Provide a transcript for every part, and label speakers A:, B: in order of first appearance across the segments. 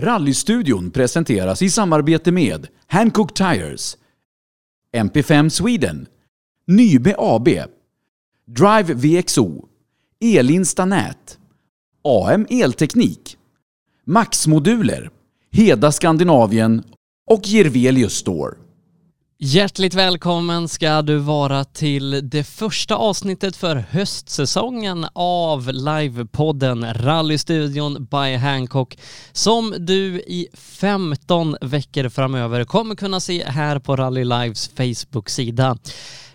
A: Rallystudion presenteras i samarbete med Hancock Tires, MP5 Sweden, Nybe AB, Drive VXO, Elinsta Nät, AM Elteknik, Max-moduler, Heda Skandinavien och Gervelius Store.
B: Hjärtligt välkommen ska du vara till det första avsnittet för höstsäsongen av livepodden Rallystudion by Hancock som du i 15 veckor framöver kommer kunna se här på Rally Lives Facebook-sida.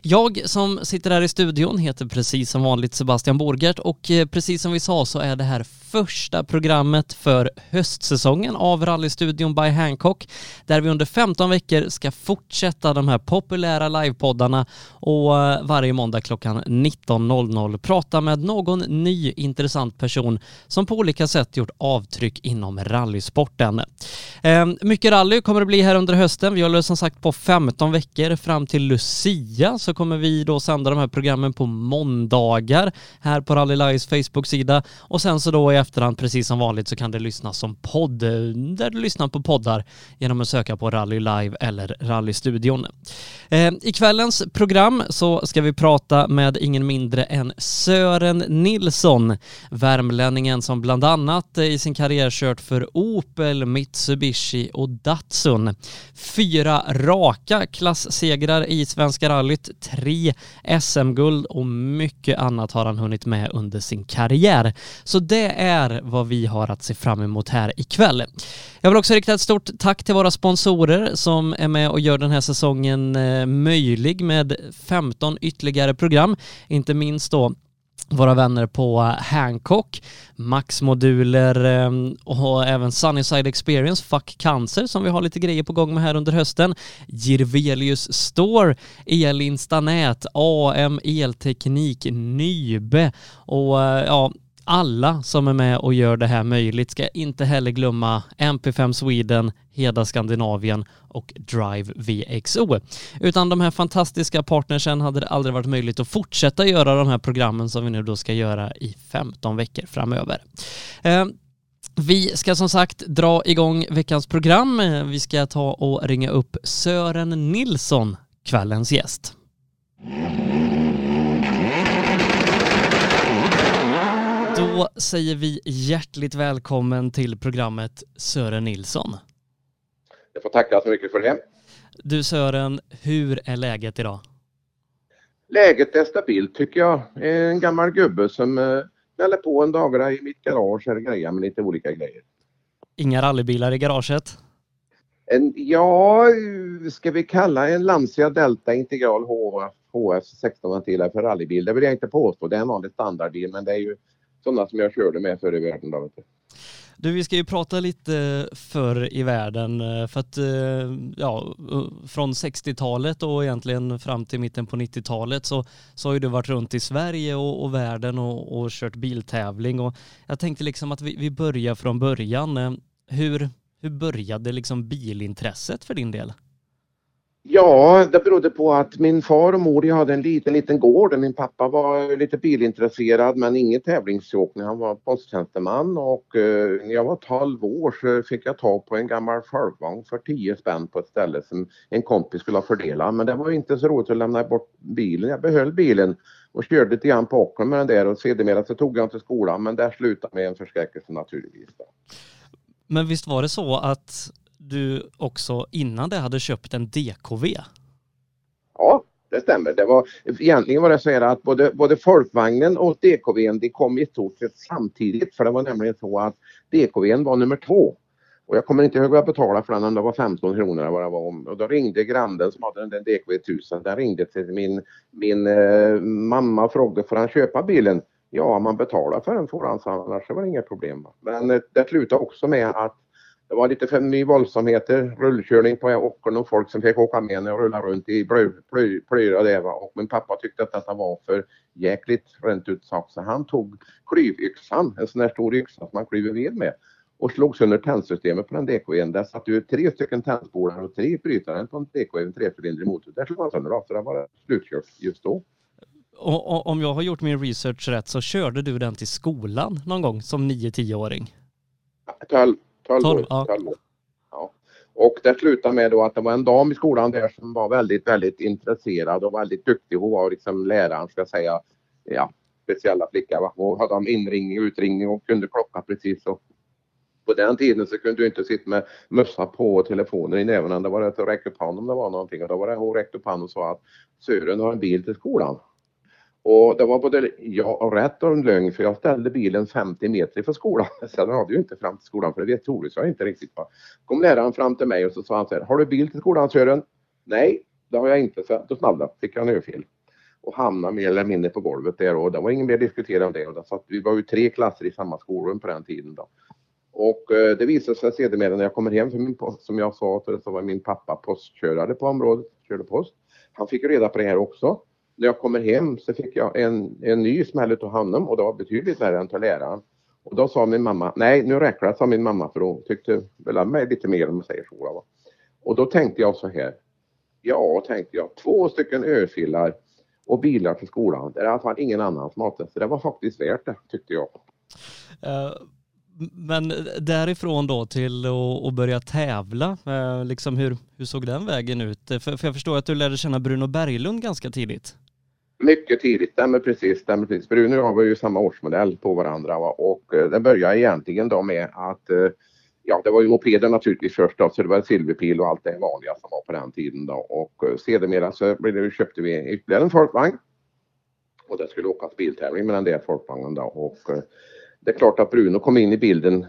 B: Jag som sitter här i studion heter precis som vanligt Sebastian Borgert och eh, precis som vi sa så är det här första programmet för höstsäsongen av Rallystudion by Hancock där vi under 15 veckor ska fortsätta de här populära livepoddarna och eh, varje måndag klockan 19.00 prata med någon ny intressant person som på olika sätt gjort avtryck inom rallysporten. Ehm, mycket rally kommer det bli här under hösten. Vi håller som sagt på 15 veckor fram till Lucia så kommer vi då sända de här programmen på måndagar här på Rally Lives Facebook-sida och sen så då i efterhand precis som vanligt så kan det lyssnas som podd där du lyssnar på poddar genom att söka på Rally Live eller Rallystudion. Eh, I kvällens program så ska vi prata med ingen mindre än Sören Nilsson, värmlänningen som bland annat eh, i sin karriär kört för Opel, Mitsubishi och Datsun. Fyra raka klasssegrar i Svenska rallyt, tre SM-guld och mycket annat har han hunnit med under sin karriär. Så det är vad vi har att se fram emot här ikväll. Jag vill också rikta ett stort tack till våra sponsorer som är med och gör den här säsongen eh, möjlig med 15 ytterligare program, inte minst då våra vänner på Hancock, Max-moduler ehm, och även Sunnyside Experience, Fuck Cancer som vi har lite grejer på gång med här under hösten, Jirvelius Store, Elinstanät, AM Elteknik, Nybe. Och eh, ja, alla som är med och gör det här möjligt ska inte heller glömma MP5 Sweden, Heda Skandinavien och Drive VXO. Utan de här fantastiska partnersen hade det aldrig varit möjligt att fortsätta göra de här programmen som vi nu då ska göra i 15 veckor framöver. Eh, vi ska som sagt dra igång veckans program. Vi ska ta och ringa upp Sören Nilsson, kvällens gäst. Då säger vi hjärtligt välkommen till programmet Sören Nilsson.
C: Jag får tacka så mycket för det.
B: Du Sören, hur är läget idag?
C: Läget är stabilt tycker jag. En gammal gubbe som ställer eh, på en dagar i mitt garage och grejer med lite olika grejer.
B: Inga rallybilar i garaget?
C: En, ja, ska vi kalla en Lancia Delta Integral HS 16 ventiler för rallybil? Det vill jag inte påstå. Det är en vanlig standardbil men det är ju sådana som jag körde med förr i världen. Då, vet du.
B: Du, vi ska ju prata lite förr i världen eh, för att eh, ja, från 60-talet och egentligen fram till mitten på 90-talet så, så har ju du varit runt i Sverige och, och världen och, och kört biltävling och jag tänkte liksom att vi, vi börjar från början. Eh, hur, hur började liksom bilintresset för din del?
C: Ja, det berodde på att min far och mor hade en liten, liten gård. Min pappa var lite bilintresserad men ingen tävlingsåkning. Han var posttjänsteman och eh, när jag var 12 år så fick jag tag på en gammal folkvagn för 10 spänn på ett ställe som en kompis skulle ha fördelat. Men det var inte så roligt att lämna bort bilen. Jag behöll bilen och körde lite grann på åkern med den där och sedermera så tog jag den till skolan men där slutade med en förskräckelse naturligtvis.
B: Men visst var det så att du också innan det hade köpt en DKV.
C: Ja, det stämmer. Det var, egentligen var det så här att både, både folkvagnen och DKVn de kom i stort sett samtidigt för det var nämligen så att DKVn var nummer två. Och jag kommer inte ihåg vad jag betalade för den, om det var 15 kronor eller vad det var. Och då ringde grannen som hade den där DKV 1000, den ringde till min, min eh, mamma och frågade får han köpa bilen? Ja, man betalar för den får han, så annars var det inga problem. Men eh, det slutade också med att det var lite för mycket våldsamheter, rullkörning på åkern och folk som fick åka med och rulla runt i plyra det va. Och min pappa tyckte att detta var för jäkligt rent ut sagt så han tog klyvyxan, en sån här stor yxa som man klyver ved med och slog sönder tändsystemet på den DKn. Där satt ju tre stycken tändspolar och tre brytare på en DK, en trefylindrig motor. Där slog han sönder av så det var slutkört just då.
B: Och, om jag har gjort min research rätt så körde du den till skolan någon gång som 9-10-åring?
C: 12. 12, 12 år. Ja. 12 år. Ja. Och det slutade med då att det var en dam i skolan där som var väldigt, väldigt intresserad och väldigt duktig. Hon var liksom läraren, ska jag säga, ja, speciella flicka. Va? Hon hade om inringning och utringning och kunde klocka precis. Och på den tiden så kunde du inte sitta med mössa på och telefoner i näven. Det var att räcka upp handen om det var någonting. Och då var det hon räckte upp handen och sa att Sören har en bil till skolan. Och det var både ja och rätt och en lögn för jag ställde bilen 50 meter ifrån skolan. Sen hade ju inte fram till skolan för det vet Tore jag inte riktigt. Va. kom läraren fram till mig och så sa han så här, har du bil till skolan Sören? Nej, det har jag inte. Så då snabbt fick jag en örfil och hamnade mer eller mindre på golvet där och det var ingen mer diskutera om det. Och satt, vi var ju tre klasser i samma skolrum på den tiden då. Och eh, det visade sig sedermera när jag kommer hem, för min post, som jag sa, så var min pappa postkörare på området, körde post. Han fick reda på det här också. När jag kommer hem så fick jag en, en ny smäll av honom och det var betydligt värre än till läraren. Och då sa min mamma, nej nu räcker det, sa min mamma för hon tyckte väl om mig lite mer om man säger så. Va? Och då tänkte jag så här, ja tänkte jag, två stycken örfilar och bilar till skolan. Det är i alla fall ingen annan som har. Så det var faktiskt värt det tyckte jag. Uh,
B: men därifrån då till att börja tävla, eh, liksom hur, hur såg den vägen ut? För, för jag förstår att du lärde känna Bruno Berglund ganska tidigt.
C: Mycket tidigt, stämmer precis. Stämmer precis. Bruno och jag vi ju samma årsmodell på varandra va? och eh, det började egentligen då med att eh, ja, det var ju mopeder naturligtvis först då, så det var silverpil och allt det vanliga som var på den tiden då. Och eh, sedermera så det, köpte vi ytterligare en folkvagn. Och det skulle åkas biltävling med den där folkvagnen då. Och det är klart att Bruno kom in i bilden.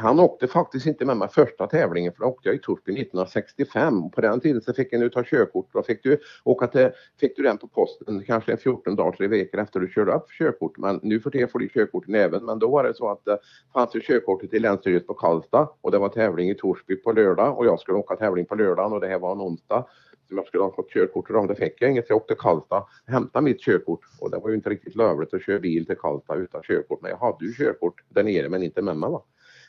C: Han åkte faktiskt inte med mig första tävlingen för då åkte jag i Torsby 1965. På den tiden så fick jag ta körkort. Då fick du åka till, fick du den på posten kanske 14 dagar, tre veckor efter du körde upp körkort. Men nu för tiden får du körkorten i näven. Men då var det så att det fanns ju körkortet i Länsstyrelsen på Karlstad och det var tävling i Torsby på lördag och jag skulle åka tävling på lördagen och det här var en onsdag som jag skulle ha fått körkort idag. Det fick jag inget så jag åkte till Karlstad hämtade mitt körkort och det var ju inte riktigt lövligt att köra bil till Karlstad utan körkort. Men jag hade ju körkort där nere men inte med mig. Va?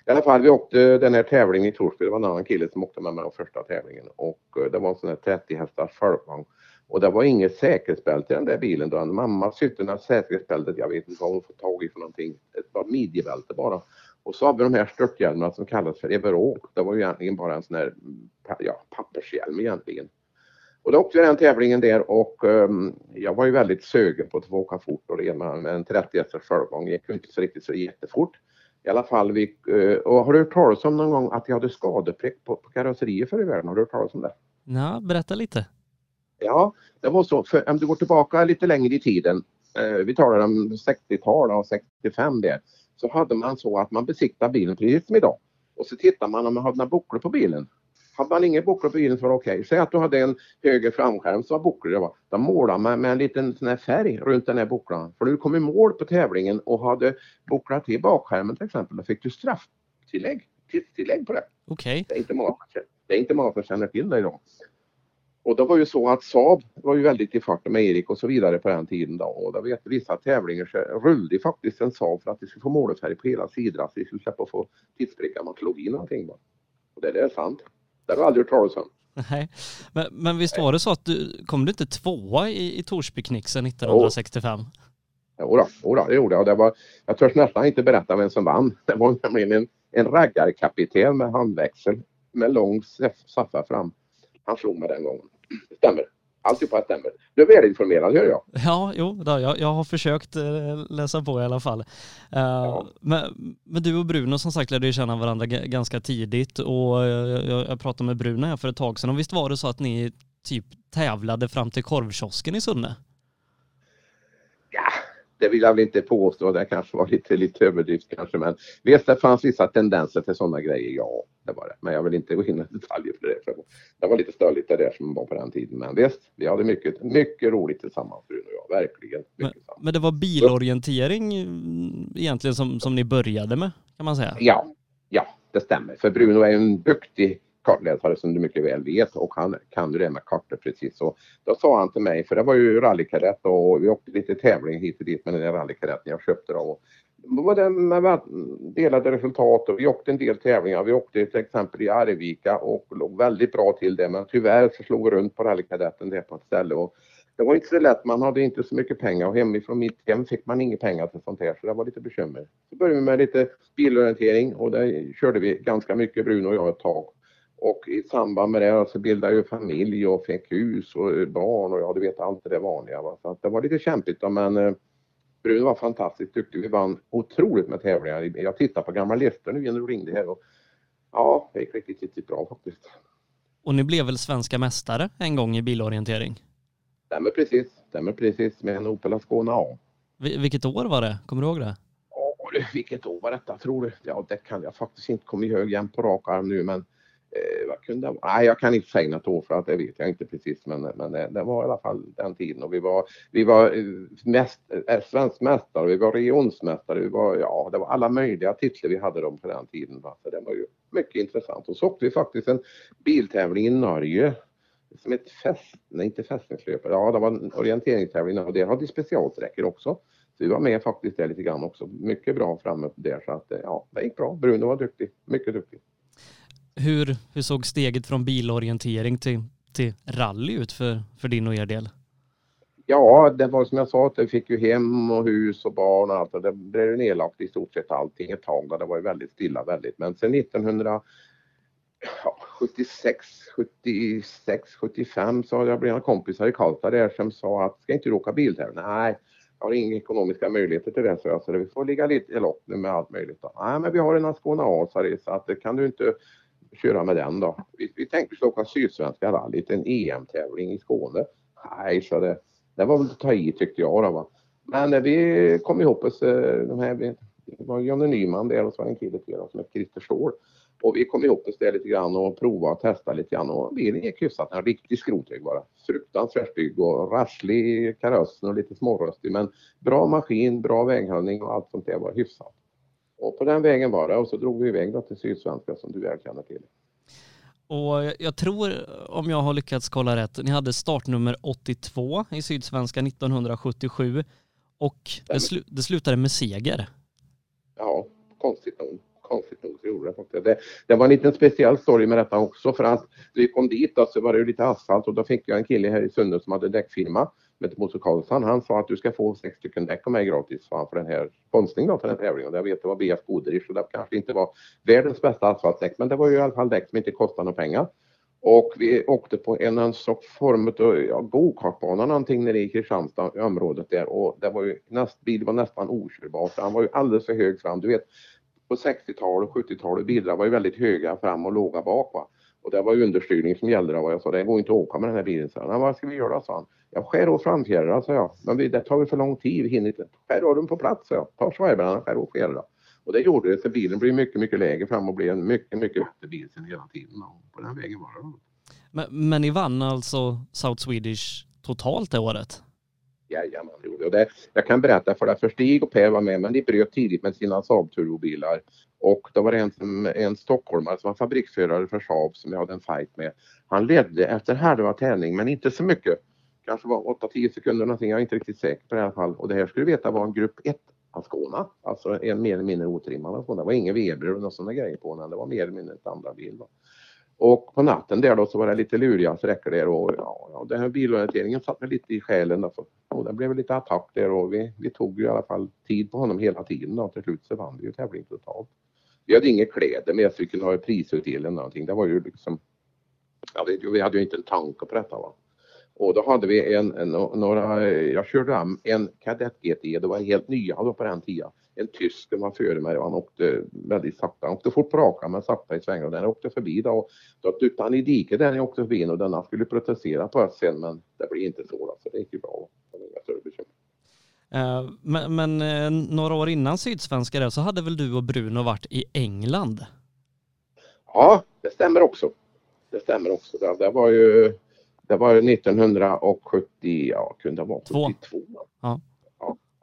C: I alla fall, vi åkte den här tävlingen i Torsby. Det var en annan kille som åkte med mig den första tävlingen och eh, det var en sån här 30 hästars folkvagn. Och det var inget säkerhetsbälte i den där bilen då. Mamma sytte det säkerhetsbältet, jag vet inte vad hon fått tag i för någonting. Ett var midjebälte bara. Och så har vi de här störthjälmarna som kallas för Everåk. Det var ju egentligen bara en sån här ja, pappershjälm egentligen. Och då åkte vi den tävlingen där och um, jag var ju väldigt sögen på att få åka fort och det med en 30 hästars förgång gick ju inte så riktigt så jättefort. I alla fall, vi, uh, och har du hört talas om någon gång att jag hade skadeprick på, på karosserier förr i världen? Har du hört talas om det?
B: Ja, berätta lite.
C: Ja, det var så, för om du går tillbaka lite längre i tiden, uh, vi talar om 60-tal och 65 där, så hade man så att man besiktade bilen precis som idag. Och så tittar man om man hade några bucklor på bilen. Hade man inga bucklor på bilen så var det okej. Okay. Säg att du hade en höger framskärm som var bucklor. Det Då målade man med en liten sån här färg runt den här bucklan. För du kom i mål på tävlingen och hade bucklat till bakskärmen till exempel, då fick du strafftillägg. Tidstillägg på det.
B: Okej. Okay.
C: Det, är inte många, det är inte många som känner till det idag. Och det var ju så att Saab var ju väldigt i farten med Erik och så vidare på den tiden då. Och då vet vissa tävlingar så rullade faktiskt en Saab för att vi skulle få målfärg på hela sidan så vi skulle släppa få tidsbricka man slog i någonting. Bara. Och det, det är sant. Det har du aldrig hört talas om.
B: Nej, men, men visst var det så att du, kom du inte tvåa i, i Torsbyknixen 1965?
C: Jo då, jo då, det gjorde jag. Det var, jag törs nästan inte berätta vem som vann. Det var nämligen en, en raggarkapten med handväxel med lång saffa fram. Han slog mig den gången. Alltihopa stämmer. Du är välinformerad hör jag.
B: Ja, jo, då, jag, jag har försökt eh, läsa på i alla fall. Uh, ja. men, men, du och Bruno som sagt lärde ju känna varandra ganska tidigt och jag, jag pratade med Bruno här för ett tag sedan och visst var det så att ni typ tävlade fram till korvkiosken i Sunne?
C: Ja, det vill jag väl inte påstå. Det kanske var lite, lite överdrift kanske men visst det fanns vissa tendenser till sådana grejer, ja det var det. Men jag vill inte gå in i detaljer för det. För det var lite störligt det där som var på den tiden. Men visst, vi hade mycket, mycket roligt tillsammans Bruno och jag. Verkligen.
B: Men, men, det var bilorientering mm, egentligen som, som ni började med kan man säga?
C: Ja, ja det stämmer. För Bruno är en duktig kartläsare som du mycket väl vet och han kan ju det med kartor precis. Så då sa han till mig, för det var ju rallykadett och vi åkte lite tävling hit och dit med den där rallykadetten jag köpte då var det med delade resultat och vi åkte en del tävlingar. Vi åkte till exempel i Arvika och låg väldigt bra till det men tyvärr så slog vi runt på rallykadetten där på ett ställe och det var inte så lätt, man hade inte så mycket pengar och hemifrån mitt hem fick man inga pengar till sånt här så det var lite bekymmer. Så började vi med lite bilorientering och där körde vi ganska mycket Bruno och jag ett tag. Och i samband med det så bildade jag familj och fick hus och barn och ja, du vet allt det vanliga. Va? Så det var lite kämpigt då, men eh, Bruno var fantastiskt duktig. Vi vann otroligt med tävlingar. Jag tittar på gamla listor nu innan du ringde här och ja, det gick riktigt, riktigt bra faktiskt.
B: Och ni blev väl svenska mästare en gång i bilorientering?
C: Stämmer precis, stämmer precis med en Opel Ascona A.
B: Vil vilket år var det? Kommer du ihåg det?
C: Ja, vilket år var detta tror du? Ja, det kan jag faktiskt inte komma ihåg igen på rak arm nu, men eh, vad kunde det vara? Nej, jag kan inte säga något år för att det vet jag inte precis, men, men det, det var i alla fall den tiden och vi var, vi var eh, mest, eh, svensk mästare, vi var regionsmästare, vi var, ja, det var alla möjliga titlar vi hade dem på den tiden. Va? Så det var ju mycket intressant. Och så åkte vi faktiskt en biltävling i Norge som ett fäst, nej inte fästningslöpare, ja det var en orienteringstävling och det hade specialsträckor också. Så vi var med faktiskt där lite grann också. Mycket bra framme där så att eh, ja, det gick bra. Bruno var duktig, mycket duktig.
B: Hur, hur såg steget från bilorientering till, till rally ut för, för din och er del?
C: Ja, det var som jag sa att vi fick ju hem och hus och barn och allt och det blev nedlagt i stort sett allting ett tag. Det var ju väldigt stilla väldigt. Men sen 1900 ja, 76, 76, 75 så hade jag blev kompisar i Karlstad där som sa att ska inte du åka biltävling? Nej, jag har inga ekonomiska möjligheter till det så jag så vi får ligga lite i lopp nu med allt möjligt. Då. Nej, men vi har en Ascona Asari så att kan du inte köra med den då? Vi, vi tänkte åka Sydsvenska rallyt, en EM-tävling e i Skåne. Nej, så det, det var väl att ta i tyckte jag då va. Men eh, vi kom ihop oss, eh, de här, det var Jonny Nyman där och så var en kille till som hette Christer Ståhl. Och vi kom ihop oss där lite grann och provade och testade lite grann och bilen gick hyfsat. En riktig skrotrygg bara. Fruktansvärt snygg och rasslig i karossen och lite smårostig. men bra maskin, bra väghållning och allt sånt där var hyfsat. Och på den vägen var det och så drog vi iväg då till Sydsvenska som du väl känner till.
B: Och jag tror, om jag har lyckats kolla rätt, ni hade startnummer 82 i Sydsvenska 1977 och det, slu det slutade med seger.
C: Ja, konstigt nog konstigt nog så gjorde det faktiskt. Det, det var en liten speciell story med detta också för att vi kom dit och så var det lite asfalt och då fick jag en kille här i Sunne som hade däckfirma med Karlsson. Han sa att du ska få sex stycken däck av mig gratis för den här sponsringen för den här tävlingen. Jag vet det var BF Goderich och det kanske inte var världens bästa asfaltdäck men det var ju i alla fall däck som inte kostade några pengar. Och vi åkte på en sorts form av ja, gokartbana någonting nere i Kristianstad i området där och det var ju näst, bilen var nästan okörbar han var ju alldeles för hög fram. Du vet på 60-talet och 70-talet bilar var ju väldigt höga fram och låga bak. Va? Och det var ju understyrning som gällde. Då. Jag sa det går inte att åka med den här bilen. Så vad ska vi göra? sa han. Jag skär av framfjädrar, sa jag. Men det tar väl för lång tid, vi hinner inte. Skär av dem på plats, sa jag. Ta svajbrarna, skär av fjädrarna. Och det gjorde det, så bilen blev mycket, mycket lägre fram och blev en mycket, mycket bättre bil sen hela tiden. Och på den vägen var det.
B: Men, men ni vann alltså South Swedish totalt det året?
C: Jajamän, det det. Jag kan berätta för dig, för Stig och Per var med men de bröt tidigt med sina Saab turbobilar. Och då var det en, en stockholmare som var fabriksförare för Saab som jag hade en fight med. Han ledde efter halva tävling men inte så mycket. Kanske var 8-10 sekunder någonting, jag är inte riktigt säker på det i alla fall. Och det här skulle du veta var en grupp 1 Ascona. Alltså en mer eller mindre otrimmad Ascona. Det var ingen Weber och några sådana grejer på den. Det var mer eller mindre ett andra bil. Då. Och på natten där då så var det lite luriga sträckor där och ja, ja den här bilorienteringen satt mig lite i själen. Alltså. Och det blev lite attack där och vi, vi tog ju i alla fall tid på honom hela tiden och till slut så vann vi ju tävlingen totalt. Vi hade inga kläder med så vi kunde ha prisutdelning eller någonting. Det var ju liksom, ja, vi, vi hade ju inte en tanke på detta va. Och då hade vi en, en några, jag körde en Kadett GT, det var helt nya då på den tiden en tysk som var före mig och han åkte väldigt sakta. Han åkte fort på raka men sakta i svängar och den åkte förbi då. Då duttade han i diket där jag åkte förbi och denna skulle protestera på oss sen men det blev inte så då, så det gick ju bra.
B: Uh, men, men uh, några år innan Sydsvenska där så hade väl du och Bruno varit i England?
C: Ja, det stämmer också. Det stämmer också. Det, det var ju det var 1970, ja kunde det vara 72. Ja.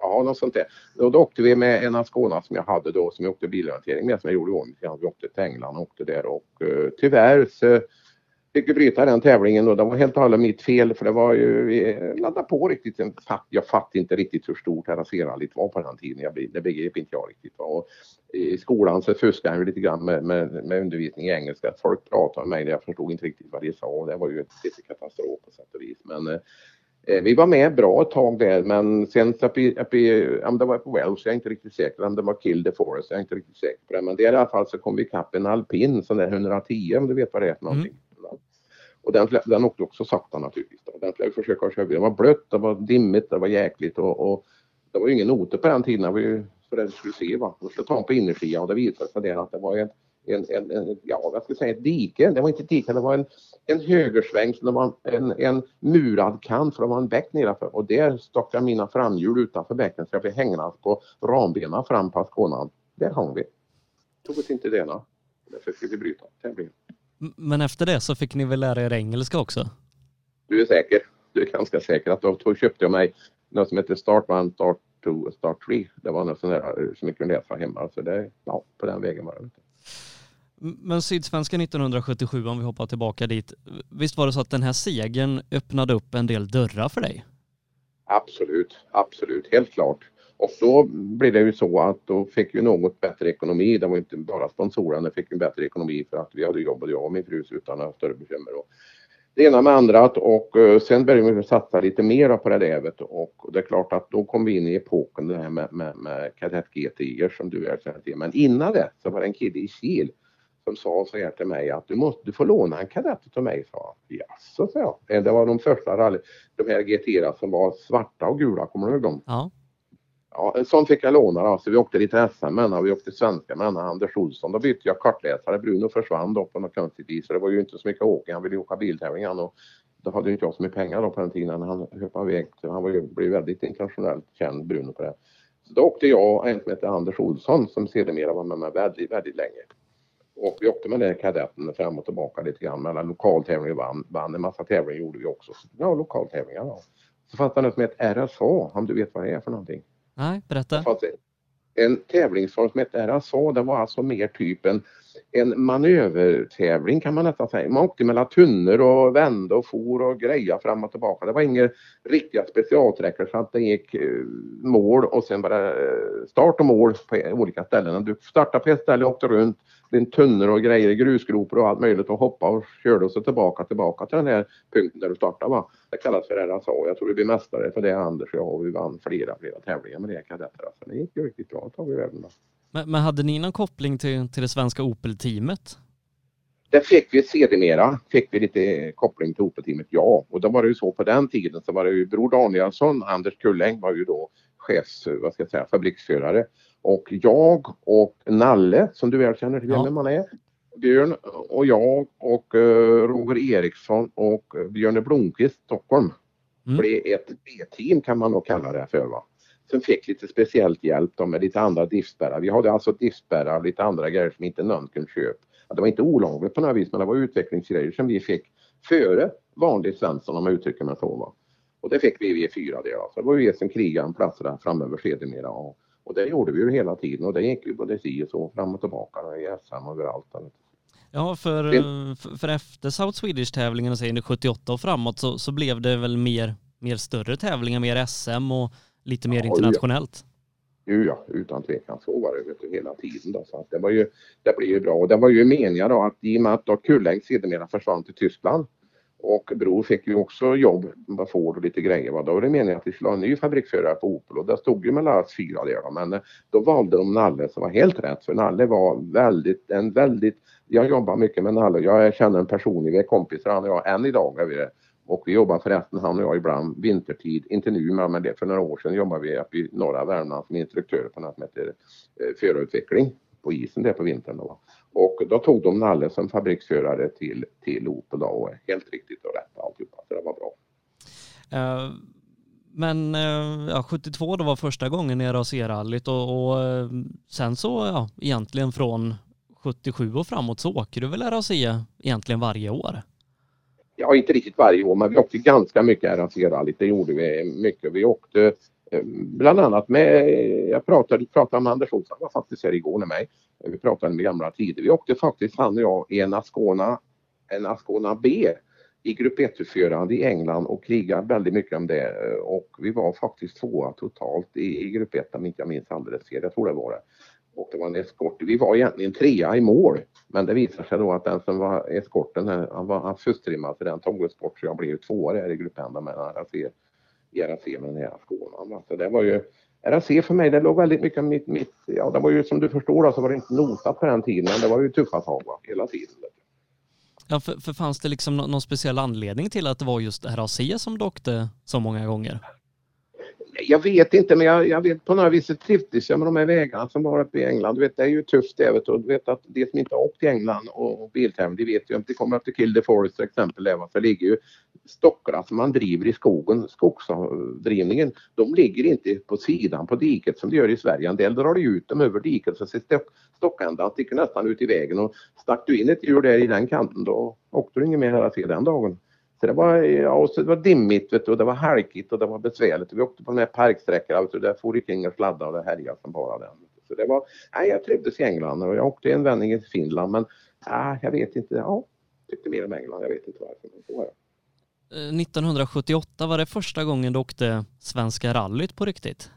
C: Ja, något sånt där. Och då åkte vi med en Ascona som jag hade då som jag åkte bilorientering med som jag gjorde om. Vi åkte till England och åkte där och uh, tyvärr så fick vi bryta den tävlingen och det var helt och hållet mitt fel för det var ju, vi laddade på riktigt. Jag fattade inte riktigt hur stort Terrasserallyt var på den tiden. Jag, det begrep inte jag riktigt. Och I skolan så fuskade jag lite grann med, med, med undervisning i engelska. Folk pratade med mig och jag förstod inte riktigt vad de sa. Det var ju lite katastrof på sätt och vis. Men Eh, vi var med bra ett tag där men sen uppe upp i, om det var på Wells, jag är inte riktigt säker om det var Kill the Forest, jag är inte riktigt säker på det. Men det i alla fall så kom vi ikapp en alpin, sån där 110 om du vet vad det är för någonting. Mm. Och den, den åkte också sakta naturligtvis. Då. Den flög försöka köra Det var blött, det var dimmigt, det var jäkligt och, och det var ju ingen noter på den tiden. Det var ju för att skulle se va. Och skulle ta en på innersidan och det visade sig att det var en en, en, en, ja, vad ska jag säga, ett dike. Det var inte ett dike, det var en, en högersväng, så det var en, en murad kant för det var en bäck nedanför och där stack jag mina framhjul utanför bäcken så jag blev hängande alltså på rambena fram på skånan. Där hang vi. Tog oss inte det ena. Därför fick vi bryta tävlingen.
B: Men efter det så fick ni väl lära er engelska också?
C: Du är säker. Du är ganska säker att då köpte jag mig något som heter Start One, Start 2 Start 3. Det var något sånt där som jag kunde läsa hemma. Så det, ja, på den vägen var det.
B: Men Sydsvenskan 1977, om vi hoppar tillbaka dit. Visst var det så att den här segern öppnade upp en del dörrar för dig?
C: Absolut, absolut, helt klart. Och då blev det ju så att då fick vi något bättre ekonomi. Det var inte bara sponsorerna fick en bättre ekonomi för att vi hade jobbat, jag och min fru, utan några större bekymmer. Och det ena med andra och eh, sen började vi satsa lite mer på det där och det är klart att då kom vi in i epoken det här med, med, med kadett GTI som du är känner till. Men innan det så var det en kille i Kil som sa så här till mig att du måste, du får låna en kadett av mig, sa han. Jaså, sa jag. Eh, det var de första rally, de här GT som var svarta och gula, kommer du ihåg dem?
B: Ja.
C: Ja, en sån fick jag låna då. Så vi åkte lite SM med vi åkte svenska med Anders Olsson. Då bytte jag kartläsare. Bruno försvann då på något konstigt vis. Så det var ju inte så mycket åka. Han ville ju åka biltävling och då hade inte jag så mycket pengar då på den tiden. Han hoppade iväg. Så han var ju, blev väldigt internationellt känd, Bruno, på det. Så då åkte jag och en som hette Anders Olsson som sedermera var med mig väldigt, väldigt länge. Och vi åkte med den kadetten fram och tillbaka lite grann mellan lokaltävlingar och vann, vann en massa tävlingar gjorde vi också. Ja, lokaltävlingar då. Så fanns det något som hette RSA, om du vet vad det är för någonting?
B: Nej, berätta.
C: en tävlingsform som hette RSA, det var alltså mer typen en, manövertävling kan man nästan säga. Man åkte mellan tunnor och vände och for och greja fram och tillbaka. Det var inga riktiga specialträckor så att det gick eh, mål och sen bara eh, start och mål på olika ställen. Du startade på ett ställe och åkte runt en tunnor och grejer, grusgropar och allt möjligt och hoppa och körde och så tillbaka tillbaka till den här punkten där du startade va. Det kallas för RSA. Jag tror vi blev mästare för det Anders och jag och vi vann flera, flera tävlingar med det kadetter. Alltså, det gick ju riktigt bra ett tag i världen.
B: Men, men hade ni någon koppling till, till det svenska Opel-teamet?
C: Det fick vi sedermera, fick vi lite koppling till Opel-teamet, ja. Och då var det ju så på den tiden så var det ju Bror Danielsson, Anders Kulläng var ju då chefs, vad ska jag säga, fabriksförare. Och jag och Nalle, som du väl känner till ja. vem man är, Björn och jag och uh, Roger Eriksson och Björne Blomqvist Stockholm mm. blev ett B-team kan man nog kalla det för. Va? Som fick lite speciellt hjälp då, med lite andra driftspärrar. Vi hade alltså driftspärrar och lite andra grejer som inte någon kunde köpa. Det var inte olagligt på något vis men det var utvecklingsgrejer som vi fick före vanlig Svensson om man uttrycker mig så. Va? Och det fick vi i fyra det. Så det var vi som krigade en plats där framöver sedermera. Och och det gjorde vi ju hela tiden och det gick ju både si och så fram och tillbaka i SM och överallt.
B: Ja, för, för efter South Swedish-tävlingen, säger 78 och framåt, så, så blev det väl mer, mer större tävlingar, mer SM och lite mer ja, internationellt?
C: Ja. ja, utan tvekan så var det vet du, hela tiden. Då, så att det, var ju, det blev ju bra och det var ju meningen då att i och med att Kulläng sedermera försvann till Tyskland och Bror fick ju också jobb med Ford och lite grejer. Va? Då var det meningen att vi skulle ha en ny fabriksförare på Opel och där stod ju mellan oss fyra där då. Men eh, då valde de Nalle som var helt rätt för Nalle var väldigt, en väldigt, jag jobbar mycket med Nalle. Jag känner en person, vi är kompisar han och jag än idag är vi det. Och vi jobbar förresten han och jag ibland vintertid, inte nu men det för några år sedan jobbar vi uppe i norra Värmland som instruktörer på något som heter eh, förarutveckling på isen där på vintern. Då. Och då tog de Nalle som fabriksförare till, till Opel och helt riktigt och rätt alltihopa. Så det var bra.
B: Uh, men uh, ja, 72 då var första gången i RAC-rallyt och, och uh, sen så ja, egentligen från 77 och framåt så åker du väl RAC egentligen varje år?
C: Ja, inte riktigt varje år, men vi åkte ganska mycket RAC-rallyt. Det gjorde vi mycket. Vi åkte bland annat med, jag pratade, pratade med Anders Olsson, han var faktiskt här igår med mig. Vi pratade med gamla tider. Vi åkte faktiskt han och jag i en Ascona, en Ascona B i grupp 1-förande i England och krigade väldigt mycket om det och vi var faktiskt tvåa totalt i, i grupp 1 om inte jag minns alldeles fel. Jag tror det var det. Och det var en eskort. Vi var egentligen trea i mål. Men det visade sig då att den som var eskorten, han var han fusstrimmad så den tog oss bort så jag blev tvåa där i grupp 1 med RAC i RAC men i Skåne. Skånan. Så alltså, det var ju RAC för mig, det låg väldigt mycket mitt, mitt, ja det var ju som du förstår då, så var det inte nosat på den tiden, men det var ju tuffa tag va, hela tiden.
B: Ja, för, för fanns det liksom någon speciell anledning till att det var just RAC som du åkte så många gånger?
C: Jag vet inte, men jag, jag vet på några vis trivdes jag med de här vägarna som var uppe i England. Du vet, det är ju tufft det, vet du. du vet att de som inte har åkt till England och, och biltävling, de vet ju att det kommer att till Kill the Forest till exempel. Där, för det ligger ju stockarna som man driver i skogen, skogsdrivningen, de ligger inte på sidan på diket som de gör i Sverige. En del drar de ut dem över diket så ser stockändan sticker nästan ut i vägen och stack du in ett djur där i den kanten då åkte du inget mer att se den dagen. Så det var, ja, så det var dimmigt vet du, och det var halkigt och det var besvärligt. Vi åkte på den här parksträckan och där for det kring och sladdade och det härjade som bara den. Så det var, nej, jag trivdes i England och jag åkte en vändning i Finland men nej, jag vet inte, ja, tyckte mer om England, jag vet inte varför. Men så var
B: det. 1978 var det första gången du åkte Svenska rallyt på riktigt?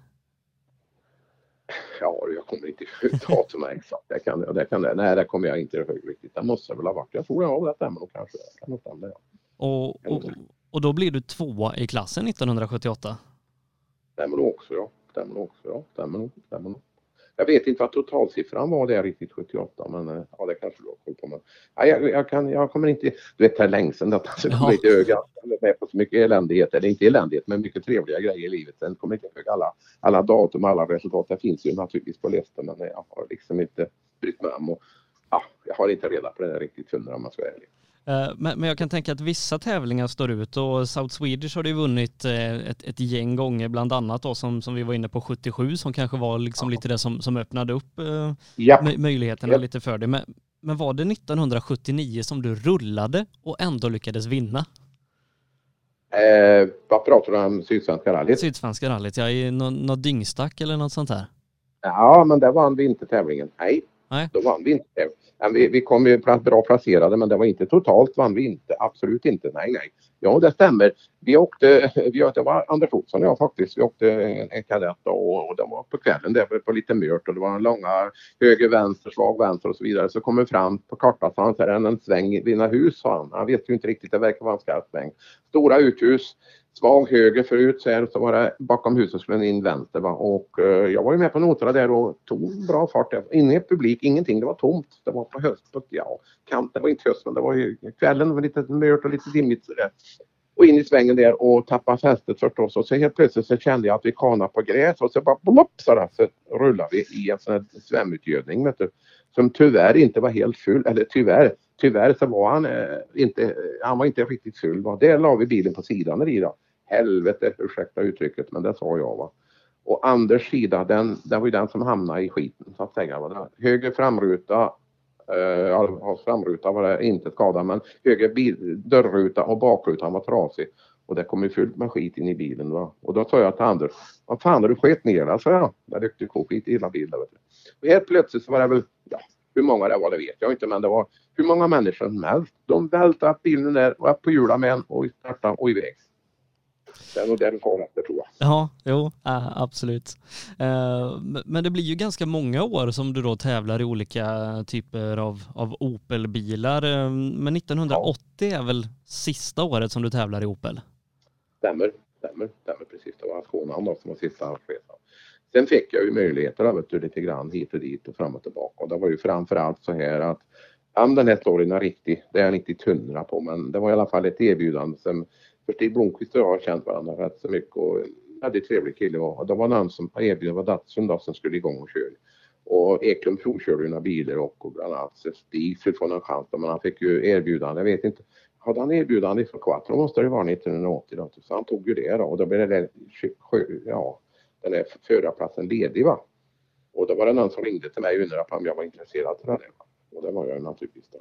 C: Ja, jag kommer inte ihåg datumet exakt. Det kan, det kan, nej, det kommer jag inte ihåg riktigt. Det måste väl ha varit. Jag tror jag har det stämmer nog kanske. Det kan nog stämma, ja.
B: Och, och, och då blir du tvåa i klassen 1978?
C: Stämmer nog också ja. Stämmer nog också ja. Stämmer nog. Stämmer nog. Jag vet inte vad totalsiffran var där riktigt 78 men eh, ja det kanske du har koll på. Men, ja, jag, jag, kan, jag kommer inte, du vet det är länge sedan detta så jag kommer inte ihåg med på så mycket eländighet, eller inte eländighet men mycket trevliga grejer i livet. Sen kommer jag inte ihåg alla, alla datum och alla resultat. Det finns ju naturligtvis på listan men jag har liksom inte brytt mig om och ja, jag har inte reda på det där riktigt hundra om man ska vara ärlig.
B: Eh, men, jag kan tänka att vissa tävlingar står ut och South Swedish har du vunnit eh, ett, ett gäng gånger, bland annat då som, som vi var inne på 77 som kanske var liksom lite det som, som öppnade upp eh, ja. möjligheterna ja. lite för dig. Men, men var det 1979 som du rullade och ändå lyckades vinna?
C: Eh, vad pratar du om? Sydsvenska rallyt?
B: Sydsvenska rallyt, ja. I något nå dyngstack eller något sånt här?
C: Ja, men där vann vi inte tävlingen. Nej, Nej. då vann vi inte tävlingen. Vi, vi kom ju bra placerade men det var inte totalt vann vi inte. Absolut inte. Nej, nej. Ja, det stämmer. Vi åkte, vi, det var Anders Olsson och jag faktiskt. Vi åkte en, en kadett och, och det var på kvällen där på lite mört och det var en långa höger, vänster, svag vänster och så vidare. Så kom vi fram på kartan så han säger en sväng vid hus sa han. Han vet ju inte riktigt, det verkar vara en skarp sväng. Stora uthus svag höger förut så, här, så var det bakom huset skulle den in vänster. Va? Och eh, jag var ju med på noterna där och tog bra fart. Ingen publik, ingenting. Det var tomt. Det var på höst. Ja, kant, det var inte höst men det var ju kvällen. Det var lite mört och lite dimmigt sådär. Och in i svängen där och tappa fästet förstås. Och så helt plötsligt så kände jag att vi kanade på gräs och så bara blopp sådär så rullade vi i en sån här svämutgödning vet du. Som tyvärr inte var helt full. Eller tyvärr, tyvärr så var han eh, inte, han var inte riktigt full. Va? Där la vi bilen på sidan i då. Helvete, ursäkta uttrycket, men det sa jag va. Och Anders sida, den, den var ju den som hamnade i skiten så att säga. Va? Höger framruta, eh, framruta var det inte skadad men höger bil, dörrruta och bakrutan var trasig. Och det kom ju fullt med skit in i bilen. Va? Och då sa jag till Anders, vad fan har du skett ner där? sa jag. Det ryckte skit i hela bilen. Vet du. Och helt plötsligt så var det väl, ja, hur många det var det vet jag inte men det var hur många människor som helst. De välte upp bilen där och på hjulen med en och startade och iväg. Det är nog det du får efter tror jag.
B: Ja, jo, absolut. Eh, men det blir ju ganska många år som du då tävlar i olika typer av, av Opel-bilar. Eh, men 1980 ja. är väl sista året som du tävlar i Opel?
C: Stämmer, stämmer, stämmer precis. Det var Skåne då som var sista resan. Sen fick jag ju möjligheter vet du, lite grann hit och dit och fram och tillbaka. Och det var ju framförallt så här att om den här storyn är riktig, det är jag inte tunna på, men det var i alla fall ett erbjudande som för Stig Blomqvist och jag har känt varandra rätt så mycket och en trevlig kille och det var någon som erbjöd, var Datsun då som skulle igång och köra. Och Eklund provkörde några bilar och bland annat Stig skulle få någon chans men han fick ju erbjudande, jag vet inte. Hade han erbjudande för Quattro måste det vara 1980 då, så han tog ju det då och då blev det ja, den där förarplatsen ledig va. Och då var det någon som ringde till mig och undrade om jag var intresserad av det. Och det var jag naturligtvis då.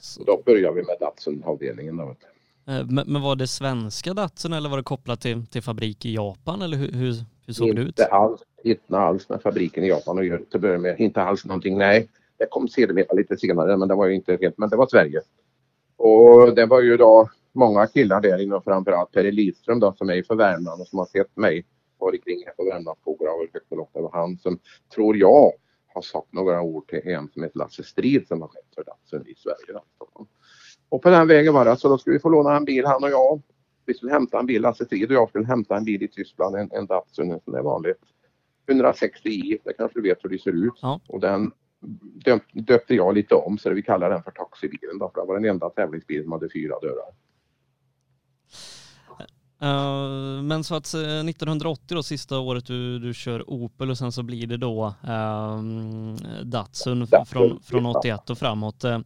C: Så då började vi med Datsun-avdelningen då. Vet du.
B: Eh, men, var det svenska Datsun eller var det kopplat till, till fabrik i Japan eller hur, hur, hur såg
C: inte
B: det ut?
C: Alls, inte alls med fabriken i Japan göra till börja med. Inte alls någonting, nej. Det kom sedermera lite senare men det var ju inte helt, men det var Sverige. Och det var ju då många killar där inne framförallt Per Lidström då som är för Värmland och som har sett mig varit kring här på Värmlandsskogar och högt och lågt. Det var han som, tror jag, har sagt några ord till en som heter Lasse Strid som har chef för Datsun i Sverige. Då, och på den vägen var det. Så då skulle vi få låna en bil han och jag. Vi skulle hämta en bil, Lasse Frid och jag skulle hämta en bil i Tyskland, en, en Datsun, en sån där vanlig 160i, det kanske du vet hur det ser ut.
B: Ja.
C: Och den döp, döpte jag lite om så vi kallar den för taxibilen. Då, för det var den enda tävlingsbilen som hade fyra dörrar.
B: Uh, men så att uh, 1980 då, sista året du, du kör Opel och sen så blir det då um, Datsun,
C: Datsun
B: från, från 81 och framåt. Uh,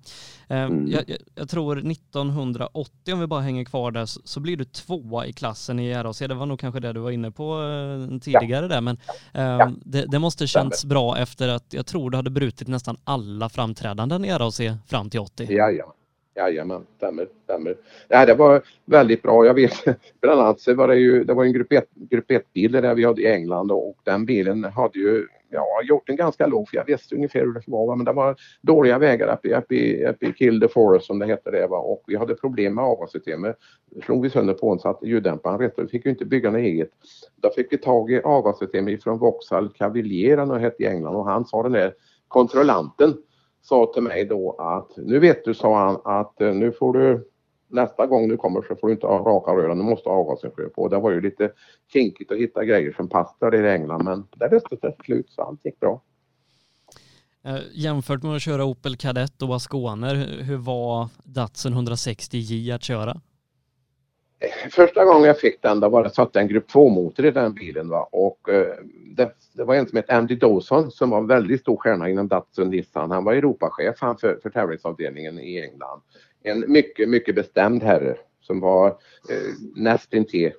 C: Mm.
B: jag, jag, tror 1980, om vi bara hänger kvar där, så, så blir du tvåa i klassen i RAC. Det var nog kanske det du var inne på uh, tidigare där, men ehm, det, det måste känts bra efter att jag tror du hade brutit nästan alla framträdanden i RAC fram till 80.
C: Jajamän. Jajamän, stämmer, stämmer. Nej, det var väldigt bra. Jag vet bland annat så var det ju, det var en grupp 1, grupp 1 bil där vi hade i England och den bilen hade ju, ja, gjort en ganska låg för jag visste ungefär hur det var men det var dåliga vägar uppe, uppe, i, uppe i Kill the Forest som det hette det va och vi hade problem med avgassystemet. Slog vi sönder på en så att ljuddämparen rätt vi fick ju inte bygga något eget. Då fick vi tag i avgassystemet ifrån Vauxhall Cavalier han hette i England och han sa den där kontrollanten sa till mig då att nu vet du, sa han, att eh, nu får du nästa gång du kommer så får du inte ha raka rören, du måste ha avgasrör på. Det var ju lite kinkigt att hitta grejer som passade i England men det löste sig till slut så allt gick bra.
B: Eh, jämfört med att köra Opel Kadett och Asconer, hur- hur var Datsun 160J att köra?
C: Första gången jag fick den då var det satt en grupp 2-motor i den bilen va? och eh, det, det var en som hette Andy Dawson som var en väldigt stor stjärna inom Datsun Nissan. Han var Europachef han för, för tävlingsavdelningen i England. En mycket, mycket bestämd herre som var eh, nästintill,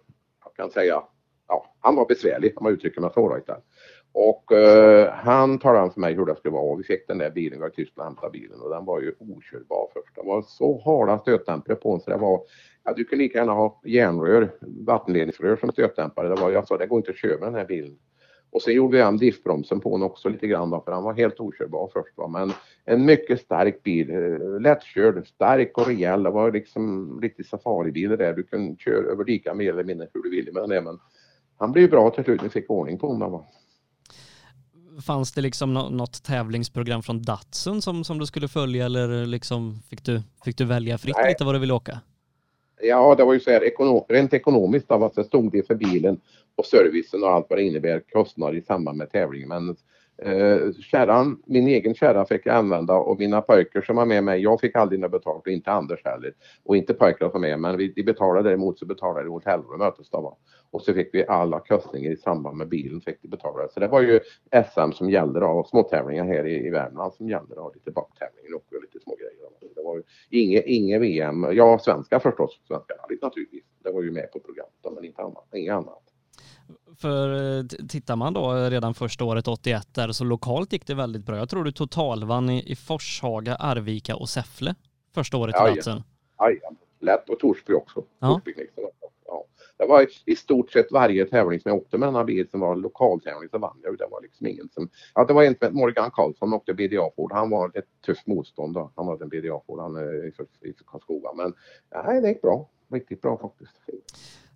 C: jag kan säga, ja, han var besvärlig om man uttrycker mig så right. Och eh, han talade om för mig hur det skulle vara och vi fick den där bilen, vi var i Tyskland och hämtade bilen och den var ju okörbar först. Det var så hårda stötdämpare på den så det var Ja, du kan lika gärna ha järnrör, vattenledningsrör som stötdämpare. Det var, jag alltså, sa det går inte att köra med den här bilen. Och sen gjorde vi om diffbromsen på den också lite grann då, för han var helt okörbar först. Va? Men en mycket stark bil, eh, lättkörd, stark och rejäl. Det var liksom lite safaribil det där. Du kan köra över dika mer eller mindre hur du vill med den. Men han blev bra till slut när vi fick ordning på honom. Va?
B: Fanns det liksom nå- något tävlingsprogram från Datsun som, som du skulle följa eller liksom fick du, fick du välja fritt
C: Nej.
B: lite vad du ville åka?
C: Ja, det var ju så här ekonom, rent ekonomiskt av att det stod det för bilen och servicen och allt vad det innebär kostnader i samband med tävlingen. Men eh, kärran, min egen kärra fick jag använda och mina pojkar som var med mig, jag fick aldrig något betalt och inte Anders heller. Och inte pojkarna som var med men vi, de betalade däremot så betalade hotellrum och mötesdag. Och så fick vi alla kostnader i samband med bilen fick de betala. Så det var ju SM som gällde då och småtävlingar här i, i Värmland som gällde då. Lite backtävlingar och lite små grejer. Det var ju inget, inge VM. Ja, svenska förstås. Svenska rallyt naturligtvis. Det var ju med på programmet då, men inte annat. Inget annat.
B: För eh, tittar man då redan första året 81 där så lokalt gick det väldigt bra. Jag tror du totalvann i, i Forshaga, Arvika och Säffle första året
C: Ja,
B: i
C: ja.
B: Datsun.
C: Jajamän. Lätt och Torsby också.
B: Ja.
C: Ja. Det var i- stort sett varje tävling som jag åkte med den här bilen som var lokaltävling så vann jag. Det var liksom ingen som... Ja, det var en som hette Morgan Karlsson som åkte BDA-Ford. Han var ett tufft motstånd då. Han var en BDA-Ford i, i Karlskoga. Men nej, det gick bra. Riktigt bra faktiskt.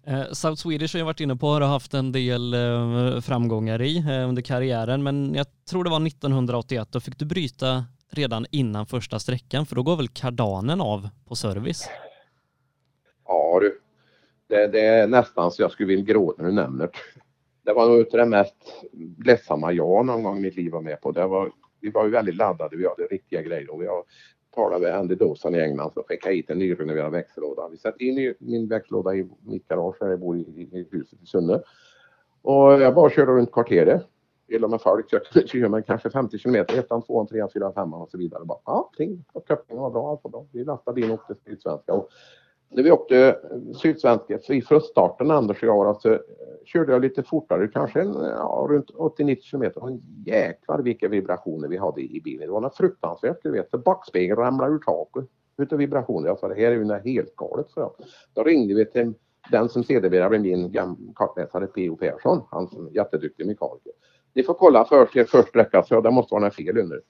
B: Eh, South Swedish har jag varit inne på har haft en del eh, framgångar i eh, under karriären men jag tror det var 1981 då fick du bryta redan innan första sträckan för då går väl kardanen av på service?
C: Ja du. Det, det är nästan så jag skulle vilja gråta när du nämner det. Det var nog det mest ledsamma jag någon gång i mitt liv var med på. Det var, vi var ju väldigt laddade, vi hade riktiga grejer och vi har talade med Andy Dawson i England som skickade hit en nyrenoverad växellåda. Vi satte in min växellåda i mitt garage där jag bor i, i, i huset i Sunne. Och jag bara körde runt kvarteret. Gillar med folk, så jag kör man kanske 50 kilometer, ettan, tvåan, trean, fyran, femman och så vidare. Bara, ja, ting, och kopplingen var bra, allt var bra. Vi lastade in och åkte Sydsvenska. Och när vi åkte eh, Sydsvenska, i fruststarten Anders och jag, alltså, eh, körde jag lite fortare, kanske en, ja, runt 80-90 kilometer. Och jäklar vilka vibrationer vi hade i bilen. Det var något fruktansvärt, du vet. Backspegeln ramlade ur taket utav vibrationer. Jag sa det här är ju något helt galet, så jag. Då ringde vi till den som sedermera blev min kartläsare P.O. Persson, han som är jätteduktig mekaniker. Ni får kolla för er först sträcka, så det måste vara något fel under.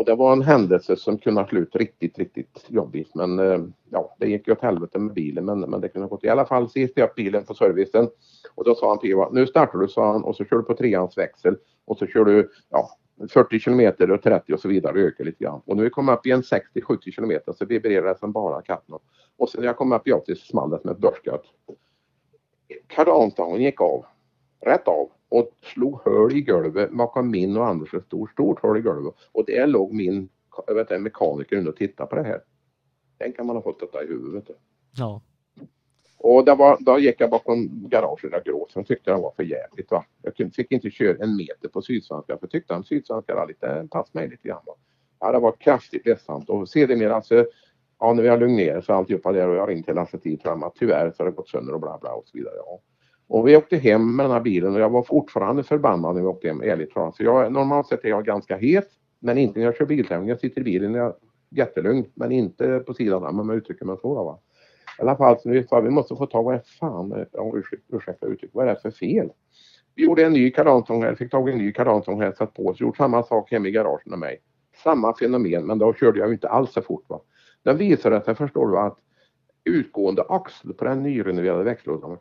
C: Och det var en händelse som kunde ha slut riktigt, riktigt jobbigt. Men eh, ja, det gick ju åt helvete med bilen. Men, men det kunde ha gått i alla fall. Så Sist jag upp bilen på servicen och då sa han P.O. nu startar du, sa han, och så kör du på treans växel och så kör du ja, 40 kilometer och 30 och så vidare och ökar lite grann. Och när vi kom upp i en 60-70 kilometer så vibrerade det som bara katten. Och sen när jag kom upp i 80 så small det som ett börsskott. kardanstången gick av. Rätt av och slog hål i golvet bakom min och Anders ett stort, stort hål i golvet. Och där låg min jag vet inte, mekaniker och tittade på det här. Tänk om man har fått detta i huvudet.
B: Ja.
C: Och det var, då gick jag bakom garaget där gråt. Jag tyckte det var för jävligt. Va? Jag fick inte köra en meter på Sydsvenska för jag tyckte att Sydsvenska lite, passade mig lite grann. Va? Ja, det var kraftigt ledsamt och sedermera alltså, ja när vi har lugnat ner så alltihopa där och jag har ringt till Lasse Tid att tyvärr så har det gått sönder och bla bla och så vidare. Ja. Och vi åkte hem med den här bilen och jag var fortfarande förbannad när vi åkte hem, ärligt talat. Så jag, normalt sett är jag ganska het, men inte när jag kör biltävling. Jag sitter i bilen jag är jättelugn, men inte på sidan om man uttrycker mig så. Va? I alla fall, så vi sa vi måste få tag vad är fan, eh, ursäkta uttryck, vad är det för fel? Vi gjorde en ny kardansång här, fick tag i en ny kardansång här, satt på oss, gjort samma sak hemma i garaget med mig. Samma fenomen, men då körde jag ju inte alls så fort. Va? Den visade sig, förstår du, att utgående axel på den nyrenoverade växellådan var.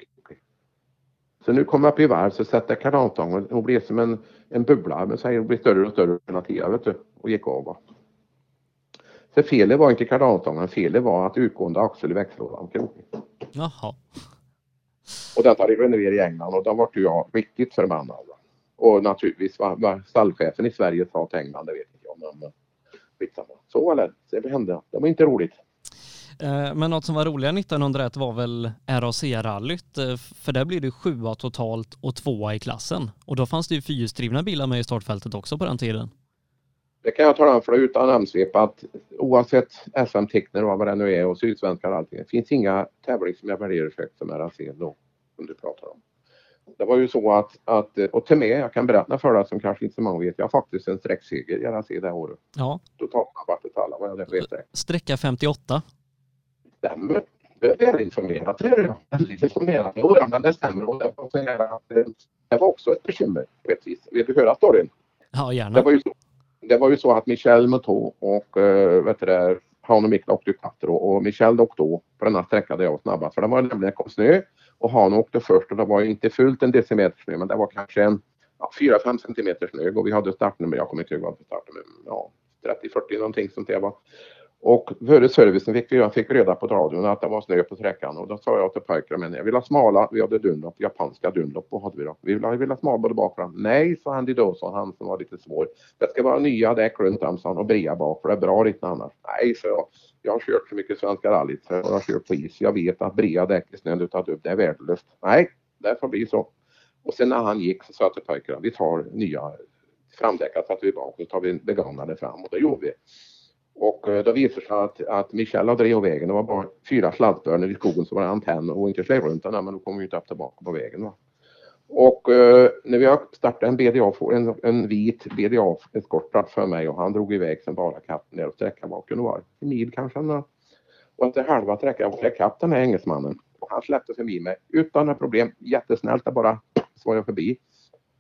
C: Så nu kom jag upp i varv så sätter jag karantången och blev som en, en bubbla, men så blir större och större hela tiden, vet du, och gick av. Va? Så felet var inte kardanstången, felet var att utgående axel i växellådan var krokig.
B: Jaha.
C: Och den tar renoverade i England och då vart jag riktigt förbannad. Och naturligtvis vad, vad stallchefen i Sverige sa till England, det vet inte jag. Men skitsamma. Så var det. Det hände. Det var inte roligt.
B: Eh, men något som var roligare 1901 var väl RAC-rallyt, eh, för där blev det sjua totalt och tvåa i klassen. Och då fanns det ju fyrhjulsdrivna bilar med i startfältet också på den tiden.
C: Det kan jag tala om för dig utan namnsvep att oavsett SM-teckner och vad det nu är och Sydsvenskar och allting. Det finns inga tävlingar som jag värderar högt som RAC då, som du pratar om. Det var ju så att, att och till mig, jag kan berätta för dig som kanske inte så många vet, jag har faktiskt en sträckseger i RAC det här året.
B: Ja.
C: Totalt vart det alla, vad för sträck?
B: Sträcka 58.
C: Stämmer. Det är välinformerat, det är jag. Väldigt informerat. Jo, men det stämmer. Och det, var att det var också ett bekymmer på ett vis. Vill du höra storyn?
B: Ja, gärna.
C: Det var ju så, det var ju så att Michel Moto och uh, vet du det, han och Mikla åkte Quattro och Michel åkte då på den här sträckan där jag var snabbast. För det var nämligen kom snö och han åkte först och det var inte fullt en decimeter snö men det var kanske en ja, 4-5 centimeter snö och vi hade startnummer, jag kommer inte ihåg vad startnummer, ja 30-40 någonting sånt det var. Och före servicen fick jag fick reda på radion att det var snö på sträckan och då sa jag till pojkarna, men jag vill ha smala, vi hade Dunlop, japanska Dunlop vad hade vi då. Vi vill ha, vill ha smala både bak och fram. Nej, sa Andy Dawson, han som var lite svår. Det ska vara nya däck runt om, och brea bak för det är bra lite annars. Nej, så jag. Jag har kört så mycket Svenska rallyt så jag har kört på is. Jag vet att brea däck i snön du tagit upp, det är värdelöst. Nej, det får bli så. Och sen när han gick så sa jag till pojkarna, vi tar nya framdäck, satte vi bak och så tar vi begagnade fram och det gjorde vi. Och eh, då visade det sig att, att Michel hade drivit vägen. Det var bara fyra sladdbönor i skogen som var antenn och inte slängde runt den men då kom vi inte upp tillbaka på vägen. Va? Och eh, när vi har startat en BDA, en, en vit BDA eskortplats för mig och han drog iväg sen bara katten ner och sträckan bakom. kunde var en mil kanske. Och efter halva sträckan var jag kapp den här engelsmannen. Och han släppte förbi mig utan några problem. Jättesnällt, där bara svarade förbi.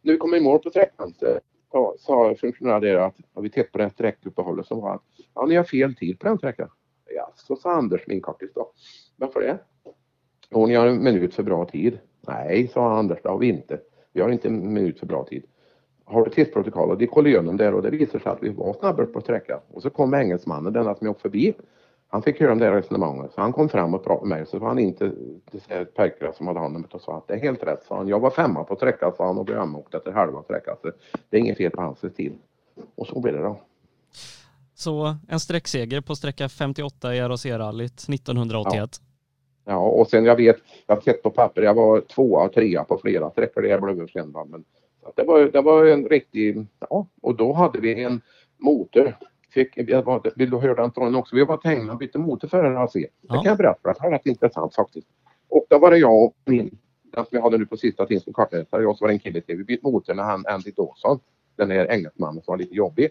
C: När vi i mål på sträckan så sa funktionären där har vi tittat på det här sträckuppehållet så var han, ja, ni har fel tid på den sträckan. Ja, så sa Anders, min kortis då. Varför det? Jo, ni har en minut för bra tid. Nej, sa Anders, det har vi inte. Vi har inte en minut för bra tid. Har du tidsprotokollet? De kollade igenom det och det visade sig att vi var snabbare på sträckan. Och så kom engelsmannen, den som jag åkte förbi. Han fick höra om det resonemanget så han kom fram och pratade med mig så var han inte pojkarna som hade hand om det och sa att det är helt rätt sa han. Jag var femma på sträckan sa han och blev hemåkt efter halva sträckan så det är inget fel på hans tid. Och så blev det då.
B: Så en sträckseger på sträcka 58 i RAC-rallyt 1981. Ja.
C: ja. och sen jag vet, jag har sett på papper, jag var tvåa och trea på flera sträckor där jag blev sen. Men det var, det var en riktig, ja, och då hade vi en motor fick, vill du höra Anton också? Vi var tänkta att byta motor för RAC. Det ja. kan jag berätta det var rätt intressant faktiskt. Och då var det jag och min, den som jag hade nu på sista tiden som kartläsare, och så var det en kille till. Vi bytte motor när han, Andy Dawson, den här engelsmannen som var lite jobbig.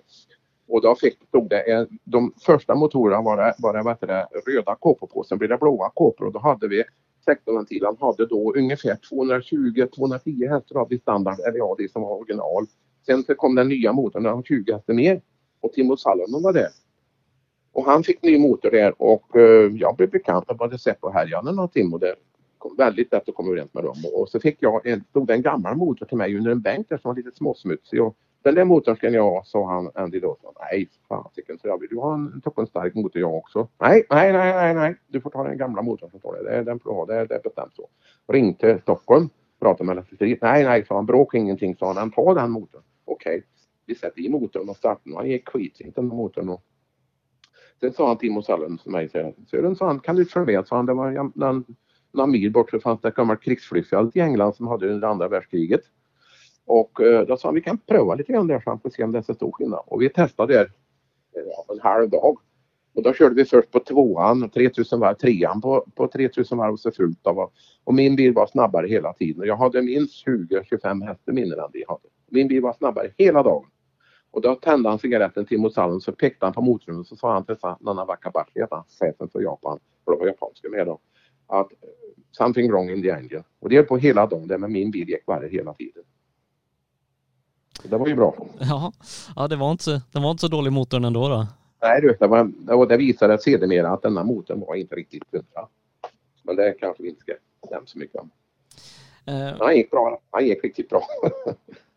C: Och då fick, stod det, en, de första motorerna var det, var det, vad det röda kåpor på, sen blev det blåa kåpor och då hade vi 16-ventilen hade då ungefär 220-210 hästar av standard, eller ja, det som var original. Sen så kom den nya motorn, den 20 hästar mer och Timo Salonen var där. Och han fick ny motor där och eh, jag blev bekant med både Seppo Härjanen och Timo där. Kom väldigt lätt att komma överens med dem och så fick jag en, stod en gammal motor till mig under en bänk där som var lite småsmutsig och Den där motorn ska ni ha, sa han Andy då. Nej, fasiken, så jag vill du ha en toppenstark motor jag också? Nej, nej, nej, nej, nej, du får ta den gamla motorn som står där. Det är den får du ha, det det är bestämt så. Ring till Stockholm, prata med elektricitet. Nej, nej, sa han, bråk ingenting, sa han. Ta den motorn. Okej, okay vi sätter i motorn och startar. och Han gick skitsint den motorn. Och... Sen sa han Timo Sallen till mig, Sören, sa han, kan du följa med? Sa han, det var den, några mil bort så fanns det ett gammalt krigsflygfält i England som hade under andra världskriget. Och eh, då sa han vi kan pröva lite grann där så han får se om det är så stor skillnad. Och vi testade där eh, en halv dag. Och då körde vi först på tvåan, 3000 varv, trean på, på 3000 varv och så fullt av. Och min bil var snabbare hela tiden. Jag hade minst 20-25 hästar mindre än de hade. Min bil var snabbare hela dagen. Och då tände han cigaretten till Mosallen så pekade han på och så sa han till Nana Wakabashi, chefen för Japan, för det var japanska med då, att something wrong in the engine. Och det höll på hela dagen, det med min bil gick varje hela tiden. Det var ju bra.
B: Ja, ja det, var inte, det var inte så dålig motorn ändå då?
C: Nej du, det, var, och det visade sedermera att denna motorn var inte riktigt hundra. Men det kanske vi inte ska nämna så mycket om. Uh, han gick bra. Han gick riktigt bra.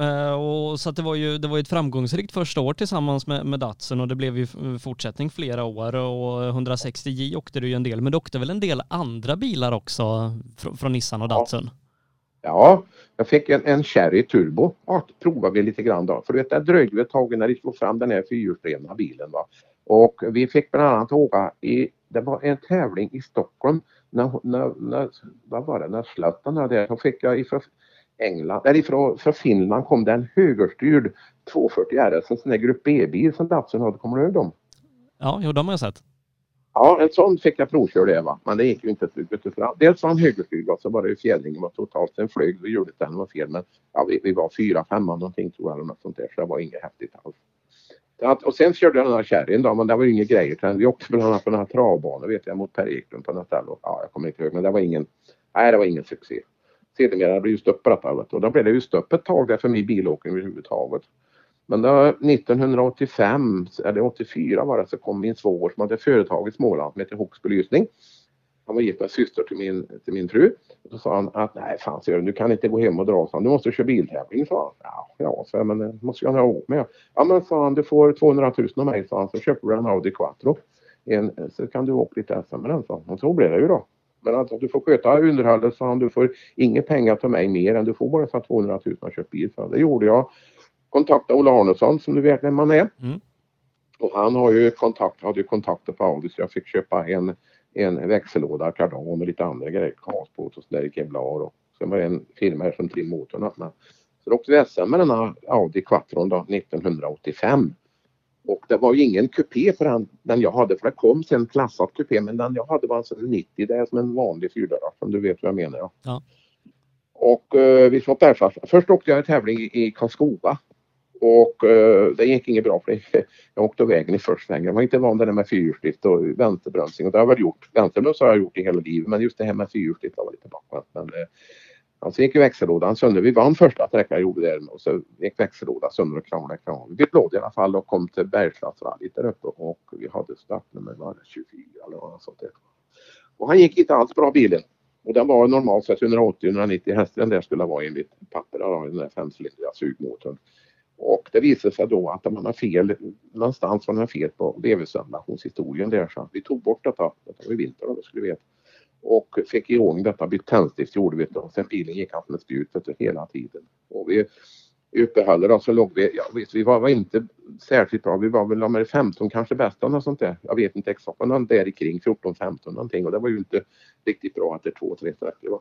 B: uh, och så det var ju det var ett framgångsrikt första år tillsammans med, med Datsun och det blev ju fortsättning flera år och 160J åkte du ju en del men du åkte väl en del andra bilar också från, från Nissan och Datsun? Ja.
C: Ja, jag fick en, en Cherry Turbo. Ja, provade vi lite grann då. För du vet, det dröjde ett tag när de slog fram den här fyrhjulsdrivna bilen. Va? Och vi fick bland annat åka i, det var en tävling i Stockholm. När, när, när vad var det, när Zlatan var där, så fick jag ifrån England, eller ifrån, från Finland kom det en högerstyrd 240 RS, en sån där grupp B-bil som Datsun hade. Kommer du ihåg dem?
B: Ja, jo, de har jag sett.
C: Ja, en sån fick jag provköra det va. Men det gick ju inte till slut. Dels var han högerstyrd så var det fjädringen var totalt. Sen flög vi hjulet den var fel men ja, vi, vi var fyra, femma någonting tror jag eller något sånt där så det var inget häftigt alls. Att, och sen körde jag den här kärringen då men det var ju inga grejer. Vi åkte bland annat på den här travbanan vet jag mot Per Eklund på något ställe. Ja, jag kommer inte ihåg men det var ingen, nej det var ingen succé. Sedermera blev det ju stopp på detta och då blev det ju stopp ett tag där för min bilåkning överhuvudtaget. Men då 1985, eller 84 var det, så kom min svåger som hade företag i Småland som heter Hooks belysning. Han var gift med syster till min, till min fru. Och så sa han att nej fan Sören, du kan inte gå hem och dra, så du måste köra biltävling, sa han. Ja, ja så jag, men det måste jag ha råd med. Ja men sa han, du får 200 000 av mig, sa han, så köper du en Audi Quattro. En, eh, så kan du åka lite SM med den, sa han. Och så blev det ju då. Men alltså, du får sköta underhållet, sa han, du får inga pengar till mig mer än du får bara 200 000 och köpa bil. Så det gjorde jag kontaktade Ola Arnesson som du vet vem han är. Mm. Och han har ju kontakt, hade ju kontakter på Audi så jag fick köpa en, en växellåda, kardan och lite andra grejer. Karlsbåt och sådär i Kevlar och sen var det en firma här som drev motorn. Så då åkte vi SM med denna Audi Quattron då 1985. Och det var ju ingen kupé på den, den jag hade för det kom sen klassat kupé men den jag hade var alltså 90, det är som en vanlig fyrdörrare som du vet vad jag menar. Ja. ja. Och uh, vi var Bergfast. Först åkte jag en tävling i Karlskoga och uh, det gick inget bra för det. Jag åkte vägen i första svängen. Jag var inte van vid det med fyrhjulsdrift och vänsterbromsning. Och det har jag väl gjort. Vänsterbroms har jag gjort i hela livet men just det här med fyrhjulsdrift var lite bakvänt. Men uh, så gick växellådan sönder. Vi vann första sträckan gjorde det och så gick växellådan sönder och kramade kram. Vi blev i alla fall och kom till Bergslagsrallyt där uppe och vi hade startnummer var 24 eller vad sånt där. Och han gick inte alls bra bilen. Och den var normalt sett 180-190 hästar den där skulle vara enligt papper, den där femcylindriga sugmotorn. Och det visade sig då att man har fel, någonstans var det fel på vevhusventilationshistorien där så vi tog bort detta, detta var i vinter då skulle vi veta. Och fick igång detta, bytt tändstift gjorde vi då. Sen bilen gick alltså med spjut hela tiden. Och vi uppehöll oss så låg vi, ja visst vi var, inte särskilt bra, vi var väl om 15 kanske bästa eller sånt där. Jag vet inte exakt men där kring 14-15 någonting och det var ju inte riktigt bra att det är två, tre sträckor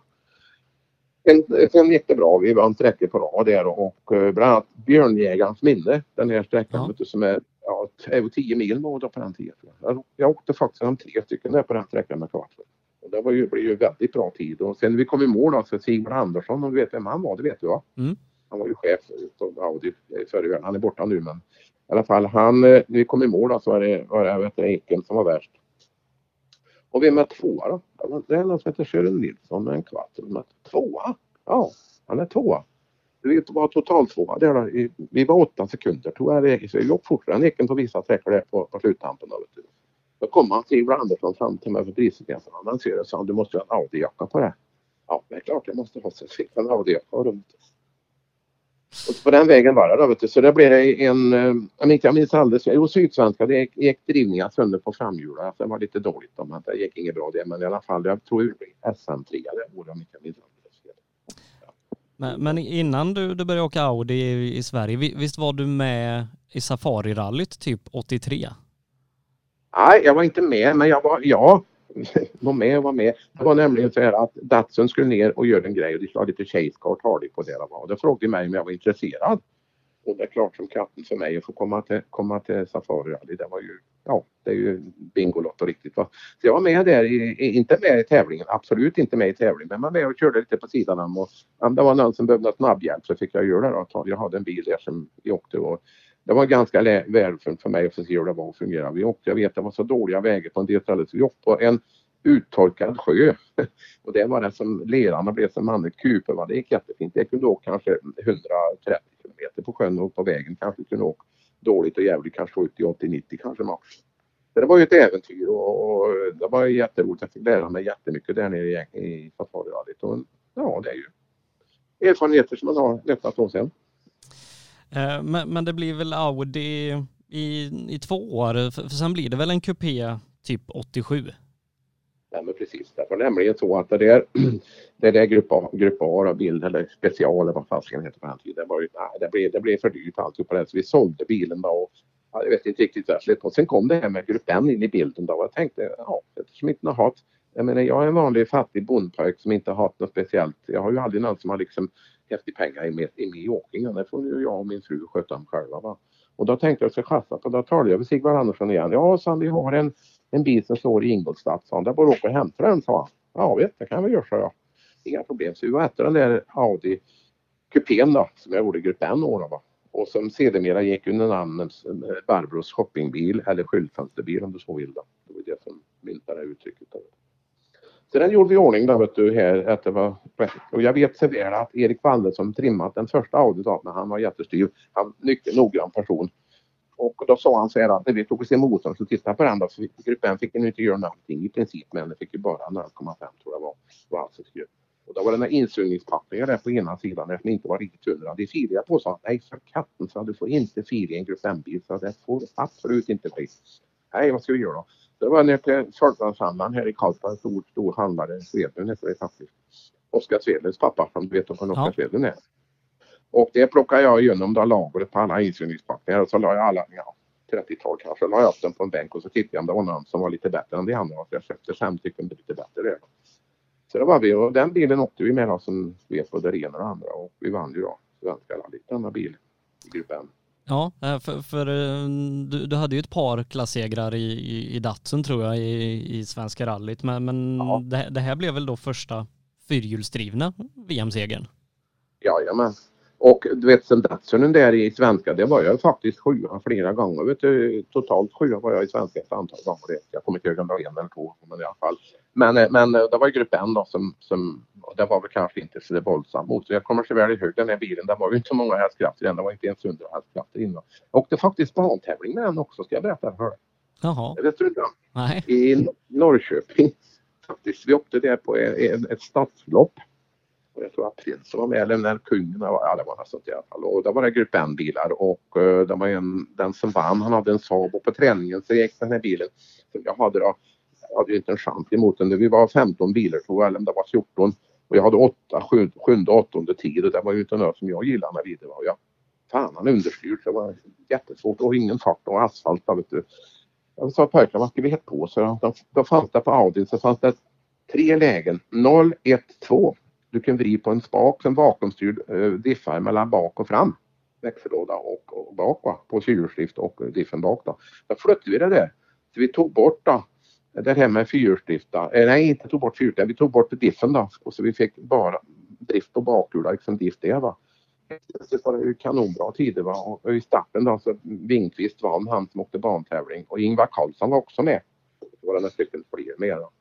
C: Sen, sen gick det bra. Vi vann sträckor på rad där och, och eh, bland annat Björnjägarens minne. Den här sträckan ja. som är ja, 10 mil var på den tiden. Jag, jag åkte faktiskt de tre stycken där på den sträckan med kvart. Och det var ju, blev ju väldigt bra tid och sen vi kom i mål alltså Sigvard Andersson, om du vet vem han var, det vet du va? Mm. Han var ju chef på Audi förr i Han är borta nu men i alla fall han, när eh, vi kom i mål då så var det, var det vet, Eken som var värst. Och vem är tvåa då? Det är någon som heter Sören Nilsson med en kvart. Tvåa? Ja, han är tvåa. Vi var totalt tvåa där då. Vi var åtta sekunder tror jag Så vi låg fortare än Eken på vissa sträckor där på, på sluttampen. Då, vet du. Då kom han Sivert Andersson fram till mig för prisgränsen. Han annonserade och sa du måste ha en Audi-jacka på det. Ja, det är klart jag måste ha. Så fick jag en Audi-jacka runt. Och på den vägen var det då, vet du. Så det blev en, eh, jag minns, jag minns alldeles, jo Sydsvenska, det gick, gick drivningar sönder på framhjulen. Alltså det var lite dåligt om det gick inget bra det. Men i alla fall, jag tror det blev SM3 det året om inte jag minns alldeles fel.
B: Men, men innan du, du började åka Audi i, i Sverige, visst var du med i Safari-rallyt typ 83?
C: Nej, jag var inte med, men jag var, ja, var med och var med. Det var nämligen så här att Datsun skulle ner och göra en grej och de skulle ha lite chasecart på det. de var. Och då frågade de mig om jag var intresserad. Och det är klart som katten för mig att få komma till, komma till Safari Rally. Det var ju, ja, det är ju Bingolotto riktigt va. Så jag var med där, i, inte med i tävlingen, absolut inte med i tävlingen, men var med och körde lite på sidan om. Och om det var någon som behövde snabbhjälp så fick jag göra det. då. Jag hade en bil där som vi åkte och det var ganska värdefullt för mig att få se hur det var att fungera. Vi åkte, jag vet det var så dåliga vägar på en del ställen så vi åkte på en uttorkad sjö. Och det var det som lerarna blev som manligt kuper. Va? Det gick jättefint. Jag kunde åka kanske 130 kilometer på sjön och på vägen kanske kunde åka dåligt och jävligt kanske 70, 80, 90 kanske max. Så det var ju ett äventyr och, och det var jätteroligt. Jag fick lära mig jättemycket där nere i, i safarirallyt. Ja, det är ju erfarenheter som man har lättat på sen.
B: Eh, men, men det blir väl Audi i, i två år, för, för sen blir det väl en kupé typ 87?
C: Ja, men precis. Det var nämligen så att det där, det där grupp A, grupp A och bild eller special eller vad fasiken heter på den tiden. Det, var ju, nej, det, blev, det blev för dyrt alltihopa det. Så vi sålde bilen då och jag vet inte riktigt vad jag slet på. Sen kom det här med grupp N in i bilden då och jag tänkte ja, eftersom inte har haft jag menar jag är en vanlig fattig bondpojk som inte har haft något speciellt. Jag har ju aldrig någon som har liksom häftig pengar i i min åkning. åkningen. Det får ju jag och min fru sköta om själva. Va? Och då tänkte jag att jag ska chassa på. Då talade jag med Sigvard Andersson igen. Ja, sa vi har en en bil som står i Ingolstadt, sa han. Det är bara att åka och hämta den, sa han. Ja, vet, det kan vi göra, sa jag. Inga problem. Så vi var efter den där Audi kupén då, som jag gjorde i grupp N år va. Och som sedermera gick under namnet eh, Barbros shoppingbil eller skyltfönsterbil om du så vill. Då. Det var det som myntade uttrycket. Då. Så den gjorde vi i ordning där vet du, här att det var rätt. Och jag vet så väl att Erik Walle som trimmat den första Audi då, han var jättestyv. Han mycket noggrann person. Och då sa han så här att när vi tog oss i motorn så tittade på den då, så fick gruppen fick inte göra någonting i princip, men den fick ju bara 0,5 tror jag var. var alltså skruv. Och då var det några insugningspackningen där på ena sidan som inte var riktigt hundra. Det filade jag på sa nej för katten så du får inte fila i en grupp M-bil så det får absolut inte bli. Nej vad ska vi göra då? Det var ner till Folkvagnshandlaren här i Karlstad, en stor, stor handlare, Svedlund heter det faktiskt. Oskar Svedlunds pappa, som du vet om Oskar
B: Ja.
C: Svedlund är. Och det plockade jag igenom då lagret på alla insugningspackningar och så la jag alla, ja, 30-tal kanske, la jag upp dem på en bänk och så tittade jag om det var någon som var lite bättre än de andra. Så jag köpte fem stycken lite bättre där. Så det var vi och den bilen åkte vi med då som vet både det ena och det andra och vi vann ju då Svenska rallyt, denna bil i grupp.
B: Ja, eh, för, för eh, du, du hade ju ett par klassegrar i, i, i Datsun tror jag i, i Svenska rallyt, men, men
C: Ja.
B: det, det här blev väl då första fyrhjulsdrivna VM-segern?
C: Jajamän. Och du vet sen Datsunen där i svenska, det var jag faktiskt sjua flera gånger. Vet du, totalt sjua var jag i svenska ett antal gånger. Det. Jag kommer inte ihåg om det var en eller två, men i alla fall. Men, eh, men eh, det var ju grupp N då som, som det var väl kanske inte så våldsamt mot. Jag kommer så väl ihåg den här bilen. Det var ju inte så många hästkrafter i den. Det var inte ens 100 hästkrafter inne. Jag åkte faktiskt bantävling med den också, ska jag berätta för dig.
B: Jaha,
C: Det vet du inte
B: nej.
C: i Nor- Norrköping. Faktiskt. Vi åkte där på ett stadslopp. Och jag tror att prinsen var med, eller när kungen var, ja det var något sånt i alla fall. Och då var det grupp N-bilar och uh, det var en, den som vann, han hade en Saab och på träningen så gick den här bilen som jag hade då, jag hade ju inte en chans emot den. Vi var 15 bilar tror jag, eller om det var 14. Och jag hade åtta, sju, sjunde och åttonde tid och det var ju inte något som jag gillade med vidare. Och jag, fan han understyrt, det var jättesvårt och ingen fart och asfalt. då, Vet du. Jag sa pojkarna, vad ska vi heta på? Så då, då fanns det på Audi så fanns det tre lägen. 0, 1, 2. Du kan vrida på en spak som vakuumstyrd eh, diffar mellan bak och fram. Växellåda och, och bak va? på fyrhjulsdrift och diffen bak då. Då flyttade vi det där. Så vi tog bort då det här med fyrhjulsdrift då. Eh, nej, inte tog bort fyrhjulsdrift. Vi tog bort diffen då. Och så vi fick bara drift på bakhjulet, liksom diff det va. Det var ju kanonbra tider va. Och i starten då så Wingqvist vann, han som åkte bantävling. Och Ingvar Karlsson var också med. Det var några stycken fler med då.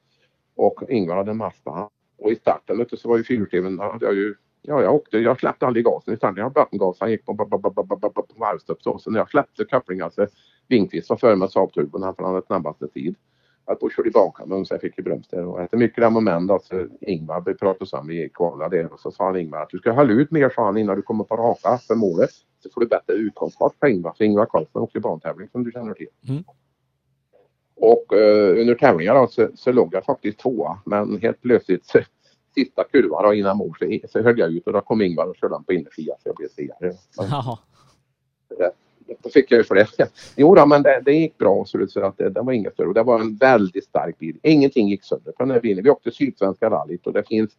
C: Och Ingvar hade en Mazda. Och i starten vet du, så var ju fyrhjulsdriven, hade jag ju Ja, jag åkte, jag släppte aldrig gasen i starten. Jag hade gick på, på, på, på, på, på, på varvstopp så. Så när jag släppte kopplingen alltså, så Wingqvist var före med Saab-turbon, han för han hade snabbaste tid. Jag på körde tillbaka men så jag fick ju där. och efter mycket om och men då så Ingvar vi pratade samman, vi kvalade det och så sa han Ingvar att du ska hålla ut mer sa han innan du kommer på raka för målet. Så får du bättre utgångsfart på Ingvar. För Ingvar Karlsson åkte bantävling som du känner till.
B: Mm.
C: Och uh, under tävlingar då, så, så låg jag faktiskt tvåa men helt plötsligt så, sista kurvan då, innan mål så, så höll jag ut och då kom Ingvar och körde han på innerfia så jag blev segrare. Då fick jag ju för det. Jo då, men det, det gick bra så, så att det, det var inget större. Det var en väldigt stark bil. Ingenting gick sönder på den här bilen. Vi åkte Sydsvenska rallyt och det finns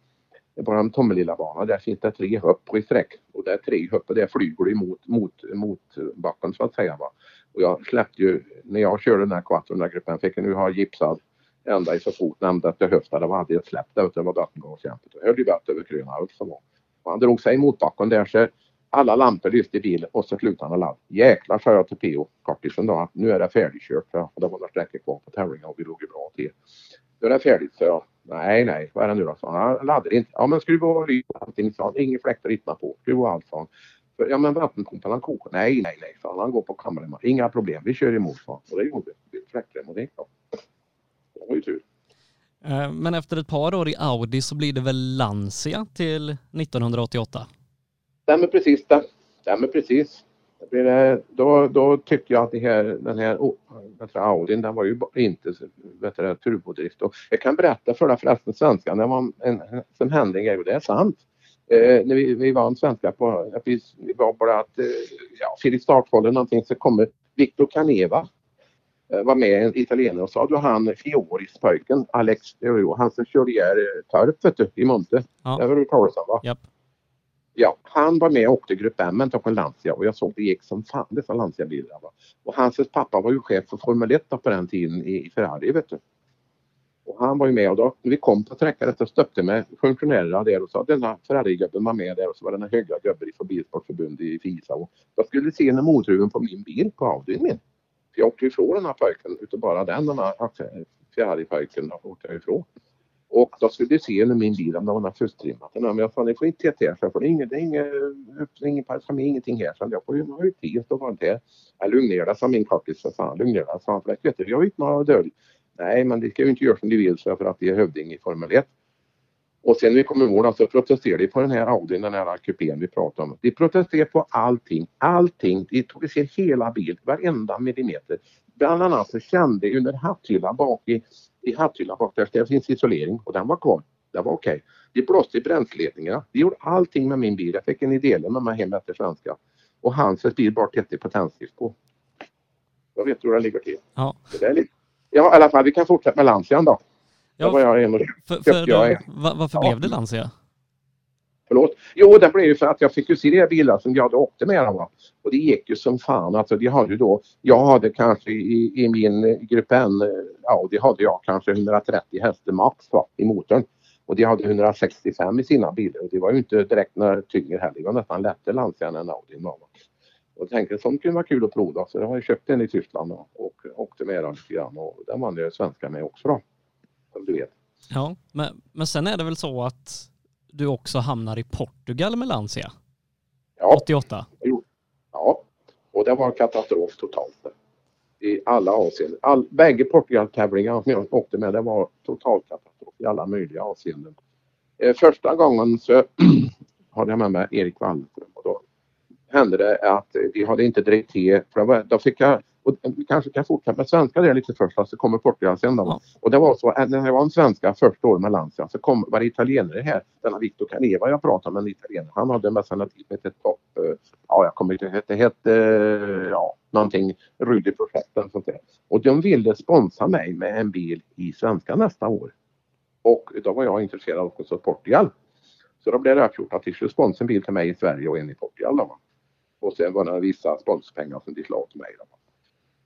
C: på den Tommelilla banan där finns det tre hopp i sträck. Och det är tre hopp och det flyger du mot, mot, mot backen så att säga. Va? Och jag släppte ju, när jag körde den här Quattro-gruppen fick jag nu ha gipsad ända i så fort nämnde efter höften. Det var aldrig ett släpp där ute, det var vattengaskämpet. Jag höll ju bett över kröna alltså, som var. Och han drog sig mot backen där så alla lampor lyste i bilen och så slutade han ladda. Jäklar sa jag till P.O. kortisen då att nu är det färdigkört. För det var några sträckor kvar på tävlingen och vi låg ju bra till. Nu är det färdigt så jag. Nej, nej, vad är det nu då? Så han laddar inte. Ja, men skruva av lys allting. sa han. Ingen fläktar rittna på. Skruva allt sa han. Ja, men vattenpumpen han kokar. Nej, nej, nej, sa han. Han går på kameran. Inga problem. Vi kör emot sa Och det gjorde vi. Fläktade och det gick bra. Det var ju tur.
B: Eh, men efter ett par år i Audi så blir det väl Lancia till 1988?
C: Stämmer precis det. Stämmer precis. Det, då, då tyckte jag att det här, den här oh, Audin den var ju inte vet du, turbodrift. Och jag kan berätta för dig förresten svenskan, det var en, en, som hände en grej och det är sant. Eh, när vi, vi var en svenska på, vi, vi var bara att, eh, ja, Filip Startfall någonting så kommer Victor Caneva eh, var med, en italienare och sa du han Fioris-pojken Alex, han som körde ihjäl eh, Torp vet du, i Monte. Ja. Det var du talas om va?
B: Yep.
C: Ja, han var med och åkte Grupp M en på en Lancia och jag såg det gick som fan dessa Lancia-bilar. Och hans pappa var ju chef för Formel 1 på den tiden i Ferrari vet du. Och han var ju med och då när vi kom på sträckan så stöpte med funktionärerna där och sa denna Ferrari-gubben var med där och så var det höga gubben från Bilsportförbundet i FISA och jag skulle se en motorhuven på min bil på Audin min. För jag åkte ifrån den här pojken utav bara den, den här Ferrari-pojken åkte jag ifrån. Och då skulle de se under min bil om det var något fusktrimmat. Men jag sa ni får inte TT för det är inget, det är inget, inget parkami, ingenting här. Så jag får ju ha ut tid och vara inte Jag lugna ner dig sa min kompis. Så sa han lugna ner dig. Sa han för vet du, jag har inte några dölj. Nej men det ska ju inte göra som de vill så för att vi är hövding i Formel 1. Och sen när vi kom i mål så protesterade de på den här Audin, den här kupén vi pratade om. De protesterade på allting, allting. De tog sig hela bilen, varenda millimeter. Bland annat så kände under hatthyllan bak i i hatthyllan bak där finns isolering och den var kvar. Det var okej. Okay. De blåste i bränsleledningarna. De gjorde allting med min bil. Jag fick en idé med mig hem efter svenska. Och hans bil bara tätt på tändstift på. Jag vet hur det ligger till.
B: Ja.
C: Det är lite... Ja, i alla fall. Vi kan fortsätta med Lancian då.
B: Ja, var jag en och för, för, jag en. Varför ja. blev det Lancia?
C: Förlåt? Jo, det blev ju för att jag fick ju se de bilar som jag hade åkte med. Va? Och det gick ju som fan. Alltså, de hade ju då, jag hade kanske i, i min grupp N, eh, Audi hade jag kanske 130 hästar max va, i motorn. Och de hade 165 i sina bilar och det var ju inte direkt några tyngre heller. Det var nästan lättare Lancia än Audi Va? Och jag tänkte sånt kunde vara kul att prova så jag har köpt en i Tyskland och, och åkte med den lite grann och den vann ju svenska med också då. Som du vet.
B: Ja, men, men sen är det väl så att du också hamnar i Portugal med Lancia?
C: Ja.
B: 88?
C: Ja, och det var katastrof totalt. I alla avseenden. All, bägge Portugal-tävlingarna som jag åkte med, det var total katastrof i alla möjliga avseenden. Eh, första gången så hade jag med mig Erik Wallström och då hände det att vi hade inte drivit till, för då fick jag och vi kanske kan fortsätta med svenska där lite först, så kommer Portugal sen då. Och det var så, när jag var en svenska första året med Lancia så kom, var det italienare här, denna Victor Caneva jag pratade med, en italienare. Han hade en nationalitet som hette Top, eh, ja jag kommer inte ihåg, det hette, ja någonting, Rudy Projekt eller sånt där. Och de ville sponsra mig med en bil i svenska nästa år. Och då var jag intresserad av också Portugal. Så då blev det uppgjort att de skulle sponsra en bil till mig i Sverige och en i Portugal. Då. Och sen var det vissa sponsorpengar som de slog till mig. Då.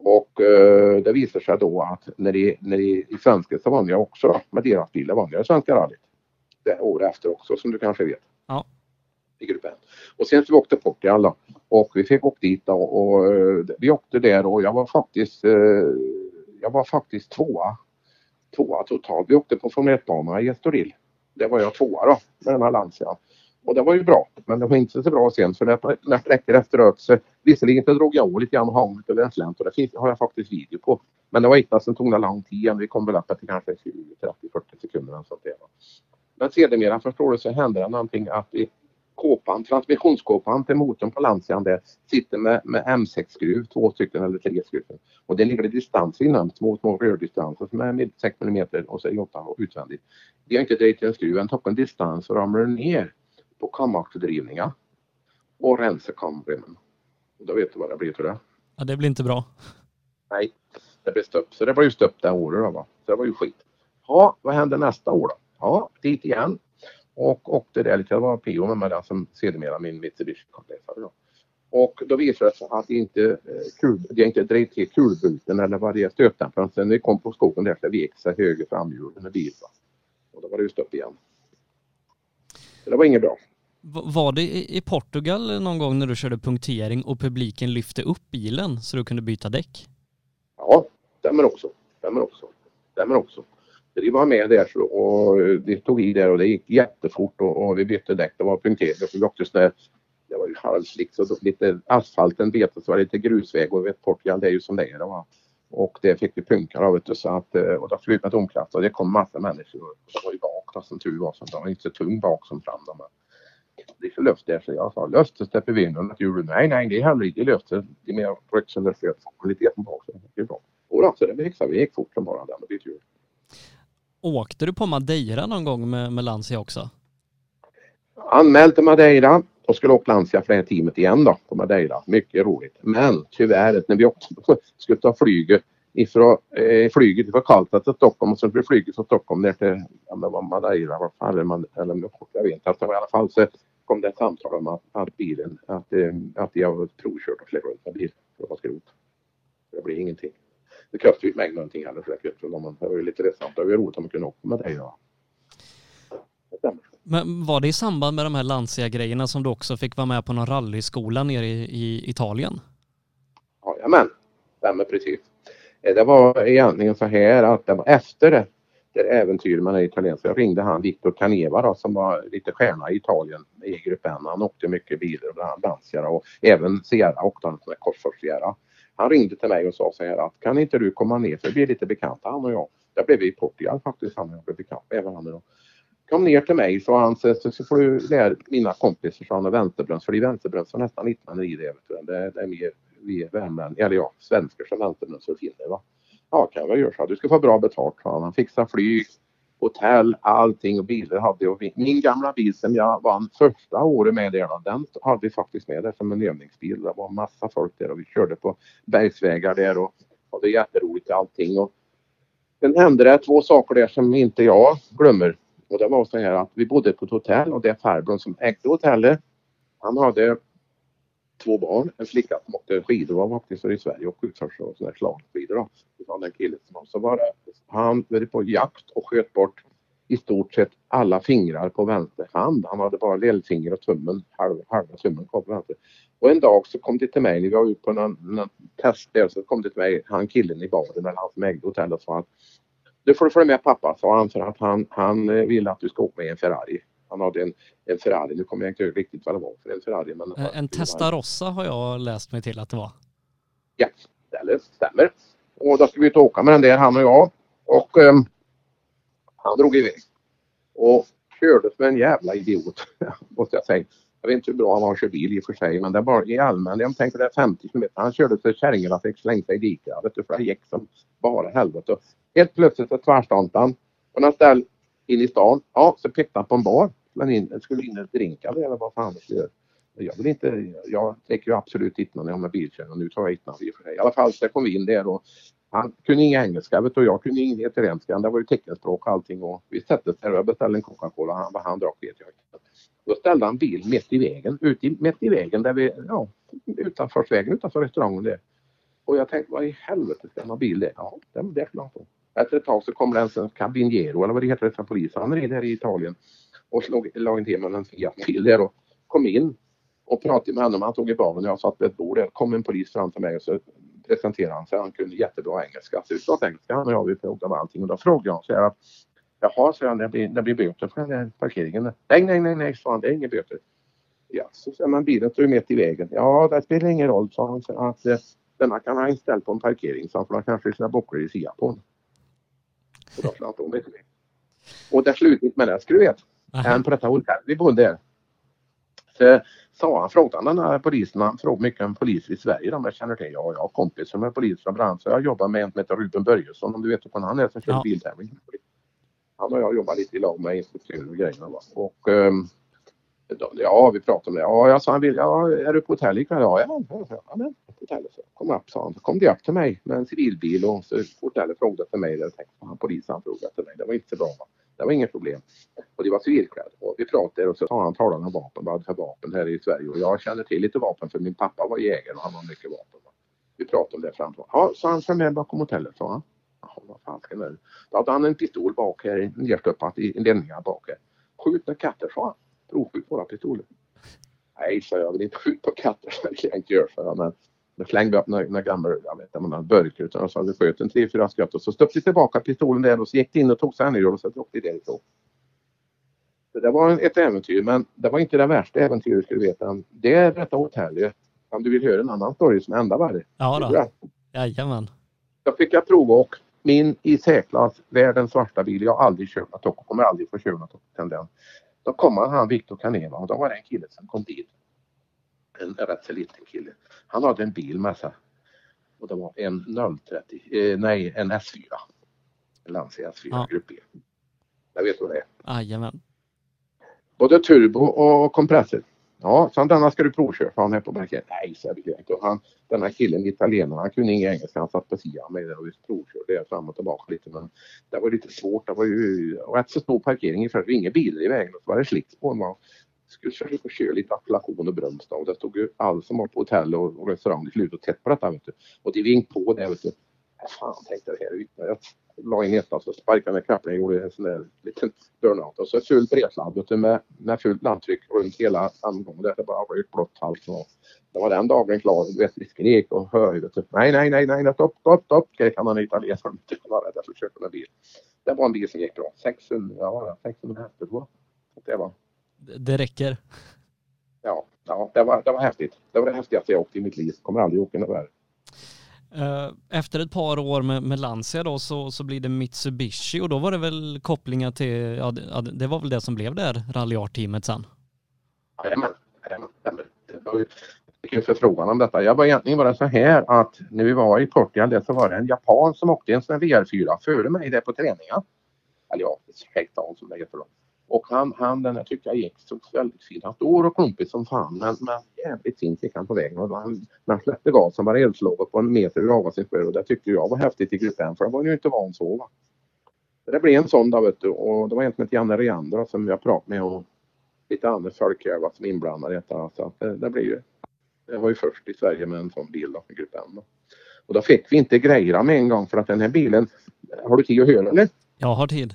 C: Och eh, det visar sig då att när de, när de, i svenska så vann jag också med deras bilar vann jag svenska rallyt. Det år efter också som du kanske vet.
B: Ja.
C: I gruppen. Och sen så vi åkte Portugal då, och vi fick åka dit då, och, och eh, vi åkte där och jag var faktiskt eh, jag var faktiskt tvåa. Tvåa totalt. Vi åkte på Formel 1-banorna i Estoril. Det var jag tvåa då med den här Lancia. Och det var ju bra, men det var inte så bra sen för när sträckor efteråt så visserligen så drog jag av lite grann och hamnade över en slänt och det finns, har jag faktiskt video på. Men det var inte som tog lång tid. Vi kom väl upp till kanske 20, 30, 40 sekunder eller sånt där. Men sedermera förstår du så hände det någonting att i kåpan, transmissionskåpan till motorn på landsidan där sitter med, med M6-skruv, två stycken eller tre stycken. Och det ligger distanser distans innan, små, små rördistanser som är 6 mm och så är 8 utvändigt. Vi har inte drejt en skruv, en toppen distans och ramlar ner på kamaxdrivningar och rensar kamremmen. Då vet du vad det blir för det.
B: Ja, det blir inte bra.
C: Nej, det blev stopp. Så det var ju stopp det året då va. Så det var ju skit. Ja, vad hände nästa år då? Ja, dit igen. Och åkte där lite. Det var PO med mig där som sedermera min Mitsubishi-komplettare då. Och då visade det sig att det inte, eh, kul, det inte drev till kulbulten eller vad det är stötdämparen. Sen när vi kom på skogen där så vek sig höger framhjulen med bil. Va? Och då var det ju stopp igen. Så det var inget bra.
B: Var det i Portugal någon gång när du körde punktering och publiken lyfte upp bilen så du kunde byta däck?
C: Ja, stämmer också. Stämmer också. Stämmer också. Vi var med där och det tog i där och det gick jättefort och, och vi bytte däck. Det var punktering och vi åkte sådär det var ju halvslicks så lite asfalten betes så var lite grusväg och vet Portugal det är ju som det är. Va? Och det fick vi punkar av så att eh, och då skulle vi med domklass och det kom massa människor. Och det var ju bak då som tur var så det var inte så tung bak som fram. Då, men är luft där så jag sa löfte släpper vi in hjulen. Nej, nej, det är heller inte löfte. Det är mer eller kvaliteten bak. Så det är bra. Och då, så det fixade vi. gick fort som bara den och bytte hjul.
B: Åkte du på Madeira någon gång med, med Lancia också?
C: Anmäld till Madeira och skulle åka Lancia för det här teamet igen då på Madeira. Mycket roligt. Men tyvärr när vi åkte, skulle ta flyget ifrån eh, flyget från Karlstad till Stockholm och sen blev flyget från Stockholm ner till om det var Madeira vad fan, eller, eller jag vet inte. Alltså, I alla fall så kom det ett samtal om att, att bilen, att, eh, att jag provkört och flög runt med bil. Det var skrot. Det blir ingenting. Det kostade ju mig någonting heller för det, det var ju lite ledsamt. Det var ju roligt om man kunde åka med dig. Ja.
B: Men var det i samband med de här Lancia-grejerna som du också fick vara med på någon rallyskola nere i, i Italien?
C: Jajamän, stämmer precis. Eh, det var egentligen så här att det var efter det, äventyr med den italienska. Jag ringde han Victor Caneva då, som var lite stjärna i Italien i grupp N. Han åkte mycket bilar, bland annat Lancia och även Sierra åkte han med Korsfors Sierra. Han ringde till mig och sa så här att kan inte du komma ner för vi blir lite bekanta han och jag. Där blev vi i Portugal faktiskt han och jag blev bekanta även han och kom ner till mig så han så, så får du lära mina kompisar så han är för det är vänsterbrunns nästan inte man i det. Det, det är mer vi värmlänningar, eller ja, svenskar som vänsterbröns och finner va. Ja kan jag göra så. Du ska få bra betalt sa han. Han fixar flyg, hotell, allting och bilar hade jag. Min gamla bil som jag vann första året med där den hade vi faktiskt med där som en övningsbil. Det var massa folk där och vi körde på bergsvägar där och hade jätteroligt allting. Och sen hände det två saker där som inte jag glömmer. Och det var så här att vi bodde på ett hotell och det är farbrorn som ägde hotellet. Han hade två barn, en flicka som åkte skidor var faktiskt i Sverige och utförs och sådär slagskidor då. Från den killen som också var han var på jakt och sköt bort i stort sett alla fingrar på vänster hand. Han hade bara lillfinger och tummen, halva, halva tummen kvar på vänster. Och en dag så kom det till mig, när vi var ute på någon, någon test där, så kom det till mig, han killen i baren, eller han som ägde hotellet, sa att du får följa med pappa, sa han för att han, han eh, vill att du ska åka med en Ferrari. Han hade en, en Ferrari, nu kommer jag inte ihåg riktigt vad det var för en Ferrari. Men
B: en, en Testarossa har jag läst mig till att det var.
C: Ja, det stämmer. Och då ska vi ut och åka med den där han och jag. Och um, han drog iväg. Och körde som en jävla idiot, måste jag säga. Jag vet inte hur bra han var att köra bil i och för sig, men det var i allmän, jag tänker det är 50 km. Han körde så kärringarna fick slänga sig i diket, vet du, för det gick som bara helvete. Helt plötsligt så tvärstantade han på något ställe in i stan. Ja, så pekade han på en bar. Men in, skulle in och det eller vad fan det gör. Jag vill inte, jag dricker ju absolut inte när jag har med bilkörning. Nu tar jag inte i för sig. I alla fall så kom vi in där och han kunde inga engelska vet du, och jag kunde inget italienska. Det var ju teckenspråk och allting och vi satte oss där och jag beställde en Coca-Cola. Han, vad han drack vet jag inte. Då ställde han bil mitt i vägen, ut i, mitt i vägen där vi, ja, utanför vägen utanför restaurangen där. Och jag tänkte, vad i helvete ska han ha bil där? Ja, det, det skulle han få. Efter ett tag så kom det en Cabiniero eller vad det heter, en polis. Han red här i Italien och slog, la inte till med en Fiat-bil där och kom in och pratade med honom. Han tog i baren och jag satt vid ett bord. Där kom en polis fram till mig och så presenterade han sig. Han kunde jättebra engelska. Så vi pratade engelska han och jag. Vi pratade om allting och då frågade jag så här att Jaha, sa han, det blir, det blir böter för den här parkeringen. Nej, nej, nej, nej, sa han, det är inga böter. Ja, så sa man bilen står ju mitt i vägen. Ja, det spelar ingen roll, sa han, för att eh, denna kan ha ställa på en parkering, så han får kanske sina bocklor i sidan på den. Lite mer. Och det slutade med det, veta. Än på detta hotell vi bodde där. Så sa han, frågade han den här polisen, han frågade mycket om poliser i Sverige om jag känner till. Ja, jag har kompis som är polis från så jag jobbar med en som heter Ruben Börjesson, om du vet vem han är som kör
B: Ja.
C: biltävling. Han och jag jobbar lite i lag med instruktörer och grejerna. Va? Och de, ja, vi pratade om det. Ja, jag sa han vill, ja, är du på hotell ikväll? Ja, ja, ja, men på hotellet. Så kom upp, sa han. Så kom det upp till mig med en civilbil och så på hotellet frågade efter mig. Jag tänkte han polisen frågade efter mig. Det var inte så bra. Va? Det var inget problem. Och det var civilklädd. Och vi pratade och så sa han talade om vapen. Vad för vapen här i Sverige? Och jag känner till lite vapen för min pappa var jägare och han har mycket vapen. Va? Vi pratade om det framför. Ja, så han följ med bakom hotellet, sa han. Jaha, vad fan ska jag nu? Då hade han en pistol bak här, nerstoppat i ledningar bak här. Skjut med katter, sa han. Provskjut pistoler. Nej, sa jag, jag vill inte skjuta på katter. Det vill jag inte göra, sa jag. Men då slängde upp några, några gamla jag vet, inte, några burkar utan så vi sköt en tre, fyra skott och så stötte vi tillbaka pistolen där och så gick det in och tog sig en och så drog vi därifrån. Så det var ett äventyr, men det var inte det värsta äventyret ska du veta. Det är detta hotellet. Om du vill höra en annan story som är ända värre.
B: Ja då.
C: det?
B: Jajamän.
C: Jag fick jag prova och min i särklass världens svarta bil. Jag har aldrig kört och kommer aldrig få köra sen den. Då kom han, han Viktor Kaneva och då var det en kille som kom dit. En rätt så liten kille. Han hade en bil med sig. Och det var en 030, eh, nej en S4. En Lancia S4
B: Ja.
C: Grupp B. Jag vet vad det är.
B: Jajamän.
C: Både turbo och kompressor. Ja, så han, denna ska du provköra, sa han här på parkeringen. Nej, så vill jag inte. Och han, den här killen, italienaren, han kunde ingen engelska. Han satt på sidan med det och vi provkörde det fram och tillbaka lite. Men det var lite svårt. Det var ju rätt så stor parkering för det var inga bilar i vägen. Och så var det slicks på den. Skulle försöka köra lite appellation och broms då. Och det stod ju alla som var på hotell och, och restaurang i slutet tätt på detta vet du. Och det vink på det vet du. Fan tänkte det här är viktigt. Jag la in ettan så sparkade med knappen och gjorde en sån där liten burnout. Och så full bredsladd med, med fullt landtryck runt hela andgången. Det bara ett blått. Och det var den dagen klar. Du vet, vi skrek och du. Nej, nej, nej, nej, stopp, stopp, stopp. Skrek han och italienare. Han var rädd att köpa en bil. Det var en bil som gick bra. 600, ja, 600 hästar tror jag. Det var,
B: Det räcker.
C: ja, ja det, var, det var häftigt. Det var det häftigaste jag åkt i mitt liv. Kommer aldrig åka något värre.
B: Eh, efter ett par år med, med Lancia då så, så blir det Mitsubishi och då var det väl kopplingar till, ja det, det var väl det som blev det här Rally teamet sen.
C: Jajamän. Det var ju- en förfrågan om detta. Jag var egentligen bara så här att när vi var i Portugal så var det en japan som åkte en sån VR4 före mig där på träningen. Eller ja, Shakedown som det heter då. Och han, han den här tyckte jag gick så väldigt fint. Han står och klumpigt som fan men, men jävligt fint gick han på vägen. Och han, när han släppte gasen var det på en meter ur avgasröret. och det tyckte jag var häftigt i grupp M för det var ju inte van så. Va? Så det blev en sån där vet du och det var en som hette Janne Reander som jag pratade med och lite andra folk här var som inblandade i detta. Så det, det blev ju, det var ju först i Sverige med en sån bil då, i grupp M. Då. Och då fick vi inte grejerna med en gång för att den här bilen, har du tid att höra eller?
B: Jag har tid.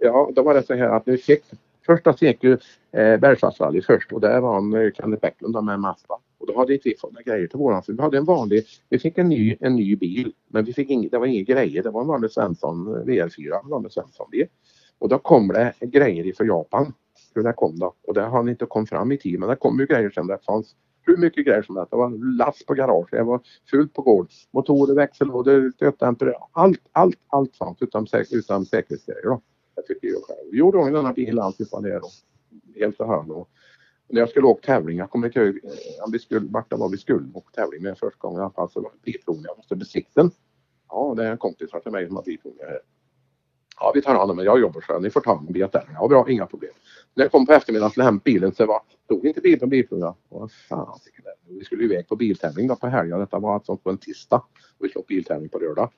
C: Ja, då var det så här att vi fick, första så gick ju eh, Bergslagsrally först och där var eh, Kenneth Bäcklund med Mazda. Och då hade inte vi fått några grejer till våran, så vi hade en vanlig, vi fick en ny, en ny bil, men vi fick inget, det var inga grejer, det var en vanlig Svensson eh, VR4, en vanlig Svensson bil. Och då kom det grejer ifrån Japan, hur det kom då. Och det har inte kommit fram i tid, men det kom ju grejer sen. Det fanns hur mycket grejer som helst. Det var last på garaget, det var fullt på gård. Motorer, växellådor, stötdämpare, allt, allt, allt sånt utan, utan säkerhetsgrejer då. Jag tycker jag själv. Vi gjorde om denna bil alltifrån det och Helt så hand. När jag skulle åka tävling, jag kommer inte ihåg eh, vi skulle, vart det var vi skulle åka tävling med första gången i alla fall så var det bilprovningen. Jag måste besikten. Ja, det är en kompis till mig som har bilprovningar här. Ja, vi tar hand om det. Jag jobbar så ni får ta hand om biljetten. Ja, bra, inga problem. När jag kom på eftermiddagen skulle hämta bilen så var, stod inte bilen på bilprovningen. Vad fan, vi skulle iväg på biltävling då på helgen. Detta var alltså på en tisdag. Och vi slog biltävling på lördag.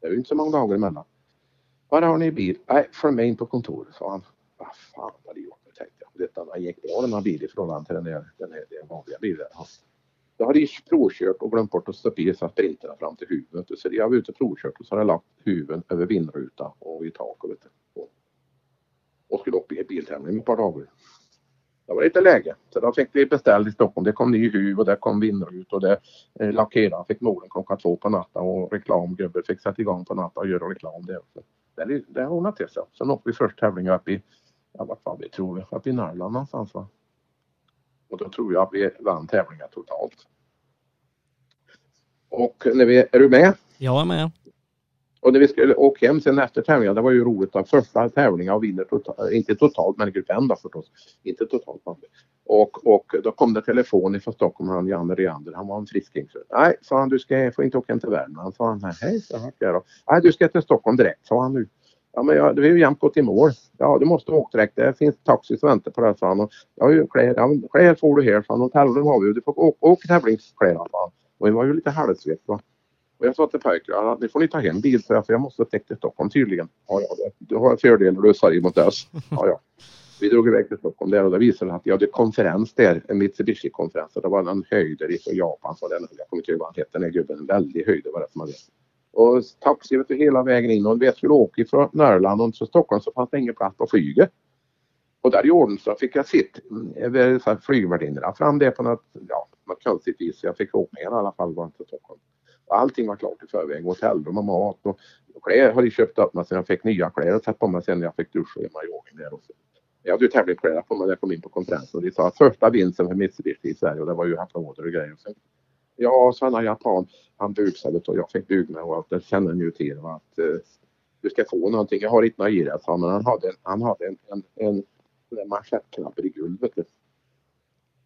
C: Det är ju inte så många dagar emellan. Var har ni bil? Nej, följ med in på kontoret, sa han. Vad fan var det gjort? tänkte jag. Detta han gick bra den här bilen i förhållande till den, där, den, här, den vanliga bilen. Ja. Då hade de provkört och glömt bort att stoppa i sprintarna sprinterna fram till huvudet. Så jag var ute och provkört och så hade jag lagt huven över vindrutan och i taket. Vet du. Och, och skulle upp i biltävling ett par dagar. Det var lite läge. Så då fick vi beställa i Stockholm. Det kom ny huv och det kom vindrut och det eh, lackerade. Fick moden klockan två på natten och reklamgubben fick sätta igång på natten och göra reklam där också. det, det har ordnat till sig. Sen åkte vi först tävlingar upp i, ja vart var vi tror vi, uppe i Norrland någonstans va. Och då tror jag att vi vann tävlingar totalt. Och när vi, är du med?
B: Jag är med.
C: Och när vi skulle åka hem sen efter tävlingen, det var ju roligt. Då. Första tävlingen och vinner totalt, inte totalt men grupp M då förstås. Inte totalt. Och, och då kom det telefon ifrån Stockholm, han Janne Reander, han var en frisking. Nej, sa han, du ska, får inte åka hem till Värmland. Sa han, hej, så här jag då. Nej, du ska till Stockholm direkt, sa han nu. Ja, men jag, det är ju jämnt gått i mål. Ja, du måste åka direkt. Det finns taxi som väntar på dig, sa han. Och, ju kläder, ja, kläder får du här, sa han. Hotellrum har vi. Du får åka, åka tävlingskläder, sa han. Och vi var ju lite halvsvett, va. Och jag sa till pojkarna, ni får ni ta hem bil för jag måste täcka till Stockholm tydligen. Ja, ja, du har en fördel när du Sverige mot oss. Ja, ja. Vi drog iväg till Stockholm där och det visade att jag hade konferens där, en Mitsubishi-konferens. Det var en höjder ifrån Japan, så den, jag kommer inte ihåg vad han hette, den här gubben. En väldig höjder var det som hade. Och taxi vet du, hela vägen in och vi skulle åka från Norrland och till Stockholm så fanns det ingen plats på flyget. Och där i Ordenstra fick jag sitta över flygvärdinnorna fram det på något, ja, något konstigt vis. Jag fick åka i alla fall bara till Stockholm. Allting var klart i förväg. Hotellrum och mat och, och kläder hade jag köpt upp mig sen jag fick nya kläder att sätta på mig sen jag fick duscha i Ågen där. Och så. Jag hade ju tävlingskläder på mig när jag kom in på konferensen och de sa att första vinsten för Mitsubishi i Sverige och det var ju applåder och grejer. Sen, ja, Svenna Japan, han busade och jag fick bug med och allt. Det känner ni ju till. Va? Att, eh, du ska få någonting. Jag har inte några i det, men han hade, han hade en, en, en, en manschettknapp i guld.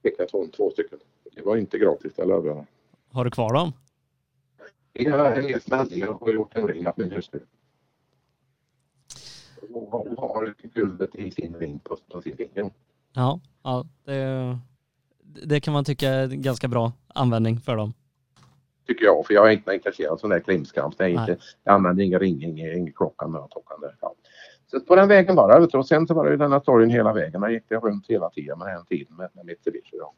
C: Fick jag två, två stycken. Det var inte gratis, det lovar jag.
B: Har du kvar dem?
C: Jag är smällning och har gjort en ring av min hustru. Hon har guldet i sin ring på, sin finger.
B: Ja, ja det, det kan man tycka är ganska bra användning för dem.
C: Tycker jag, för jag är inte intresserad av sån där krimskrams. Jag använder ingen ring, ingen, ingen klocka med klockan Ja. Så på den vägen var det. Och sen så var det ju denna storyn hela vägen. Jag gick det runt hela tiden med den tiden med, med Mitsubishi. Ja.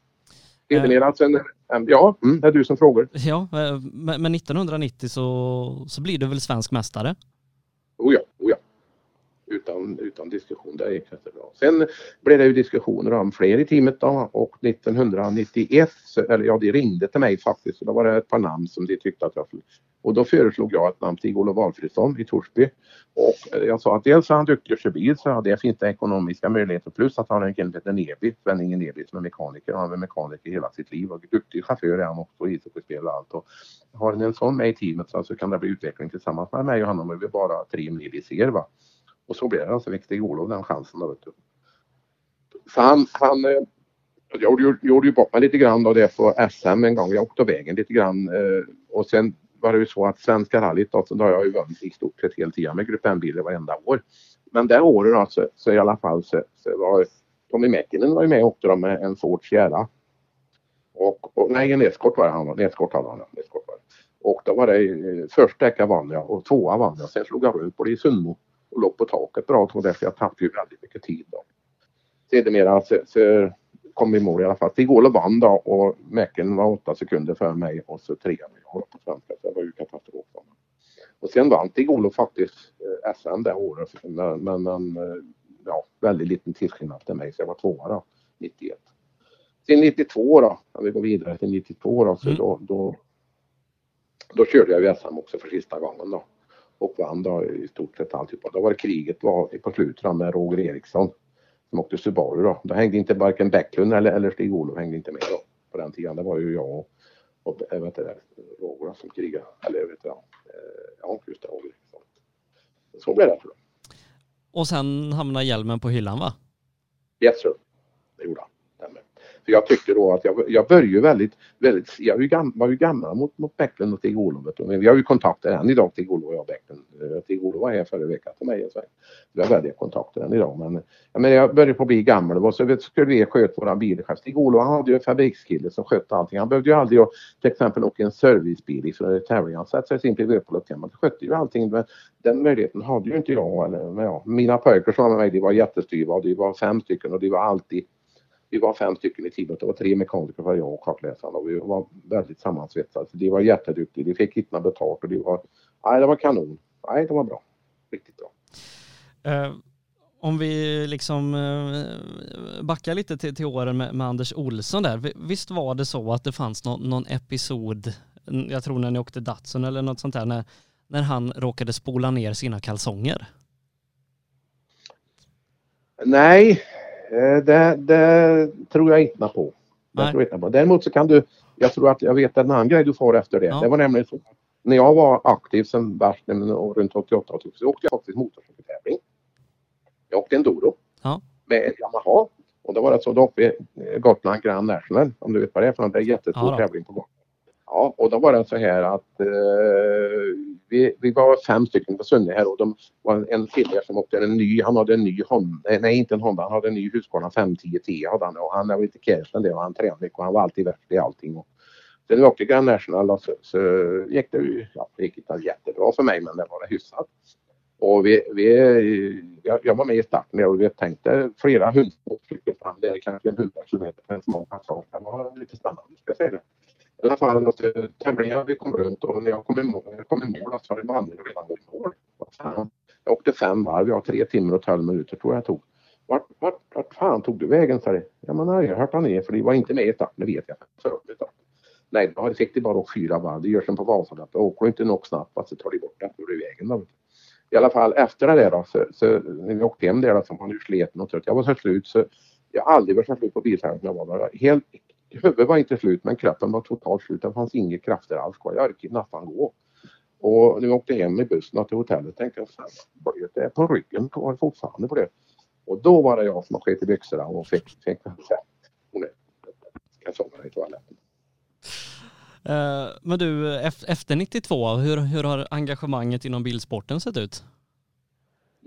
C: Sedermera alltså en, en, ja, mm, det är du som frågar.
B: Ja, men 1990 så, så blir du väl svensk mästare?
C: Oh ja. Utan, utan diskussion, det gick jättebra. Sen blev det ju diskussioner om fler i teamet då och 1991, eller ja de ringde till mig faktiskt och då var det ett par namn som de tyckte att jag skulle... och då föreslog jag ett namn till Olof Valfridsson i Torsby. Och eh, jag sa att dels är han duktig att köra bil så det finns det ekonomiska möjligheter plus att han har en kille som heter Nebi, Sven-Inge Nebi som är mekaniker. Han har varit mekaniker hela sitt liv och duktig chaufför är han också, ishockeyspelare och allt. Och har en sån med i teamet så alltså kan det bli utveckling tillsammans med mig och honom är vi bara tre mil isär va. Och så blev det alltså, fick Stig-Olof den chansen då vet du. Så han, han eh, jag gjorde, gjorde ju bort mig lite grann då det på SM en gång. Jag åkte vägen lite grann eh, och sen var det ju så att Svenska rallyt då, så har jag ju vunnit i stort sett hela tiden med Grupp M-bilar varenda år. Men det året då så, så i alla fall så, så var Tommy Mäkinen var ju med och åkte då med en Ford Sierra. Och, och nej, en Escort var det han, en Escort hade han. Escort var det. Och då var det eh, första sträckan vann jag och tvåa vann jag. Sen slog jag runt det i Sundmo och låg på taket bra tag därför jag tappade ju väldigt mycket tid då. Sedermera så, så kom vi i mål i alla fall. Stig-Olof vann då och Mäcken var åtta sekunder för mig och så tre jag på svenska. Så det var ju katastrof. Och sen vann Stig-Olof faktiskt eh, SM det året men, men eh, ja, väldigt liten tidsskillnad till mig så jag var tvåa då, 91. Sen 92 då, när vi går vidare till 92 då, så mm. då, då, då körde jag i SM också för sista gången då och vann då i stort sett alltihopa. Då var det kriget var på slutet med Roger Eriksson som åkte Subaru då. Då hängde inte varken Bäcklund eller, eller Stig-Olof hängde inte med då på den tiden. Det var ju jag och, och vet inte, Roger som krigade. Eller vet inte, ja, just det, Roger. Så, så blev det.
B: Och sen hamnade hjälmen på hyllan va?
C: Yes sir, det gjorde han. För jag tyckte då att jag, jag började ju väldigt, väldigt, jag var ju, gam, var ju gammal mot, mot Bäcklund och Stig-Olof. Vi har ju kontakter än idag, Stig-Olof och jag Bäcklund. Stig-Olof eh, var här förra veckan till mig. Så vi har väldigt kontakter än idag. Men, ja, men jag började på bli gammal och så skulle vi sköta våra bilar själv. Stig-Olof han hade ju en fabrikskille som skötte allting. Han behövde ju aldrig till exempel åka en servicebil ifrån tävling. Han satte sig i sin Vöpolöp Han skötte ju allting. Men den möjligheten hade ju inte jag. Eller, men ja, mina pojkar som var med mig, de var jättestyva. De var fem stycken och de var alltid vi var fem stycken i teamet. Det var tre mekaniker för jag och kartläsaren och vi var väldigt sammansvetsade. De var jätteduktiga. De fick hitta betalt och de var, nej det var kanon. Nej, det var bra. Riktigt bra.
B: Uh, om vi liksom uh, backar lite till, till åren med, med, Anders Olsson där. Visst var det så att det fanns någon, någon episod, jag tror när ni åkte Datsun eller något sånt där, när, när han råkade spola ner sina kalsonger?
C: Nej, eh, det, det tror jag inte på.
B: Nej.
C: tror jag inte på. Däremot så kan du, jag tror att jag vet en annan grej du får efter det.
B: Ja.
C: Det var nämligen så. När jag var aktiv som värst runt 88 och så åkte jag faktiskt motorcykeltävling. Jag åkte enduro.
B: Ja.
C: Med en Yamaha. Och då var det så, då uppe i eh, Gotland Grand National, om du vet vad det är för något. Det är en jättestor
B: Ja
C: tävling på Gotland. Ja, och då var det så här att eh, vi, vi var fem stycken på Sunne här och de var en, kille som åkte en ny, han hade en ny Honda, nej inte en Honda, han hade en ny Husqvarna 510 T hade han och han var lite cashen det och han tränade mycket och han var alltid värst i allting. Och sen vi åkte Grand National så, så gick det ju, ja det gick inte jättebra för mig men det var det hyfsat. Och vi, vi, jag, jag var med i starten där och vi tänkte flera hundar fram är kanske en hundra kilometer men en många passage. Det var lite spännande ska jag säga det. I alla fall att eh, tävlingar vi kom runt och när jag kom i mål, när jag kom i mål så hade bandyn redan gått i mål. Vad fan. Jag åkte fem varv, jag har tre timmar och tolv minuter tror jag jag tog. Vart, vart, vart fan tog du vägen sa det. Ja men jag har hört han är för de var inte med i starten, det vet jag. Nej, då fick de bara åka fyra varv. Det gör som på Vasaloppet. Åker du inte nog snabbt så tar de bort det ur vägen. Då. I alla fall efter det där då, så, så när vi åkte hem där då, så var man ju sliten och trött. Jag var så slut så jag har aldrig varit så slut på biltävling som jag var då. Helt, huvudet var inte slut men kroppen var totalt slut. Det fanns inga krafter alls kvar. Jag orkade nästan gå. Och när jag åkte hem i bussen till hotellet tänkte jag fan blöt det är på ryggen kvar fortfarande blöt. Och då var det jag som sket i byxorna och fick, fick jag i toaletten.
B: Eh, men du, efter 92, hur, hur har engagemanget inom bilsporten sett ut?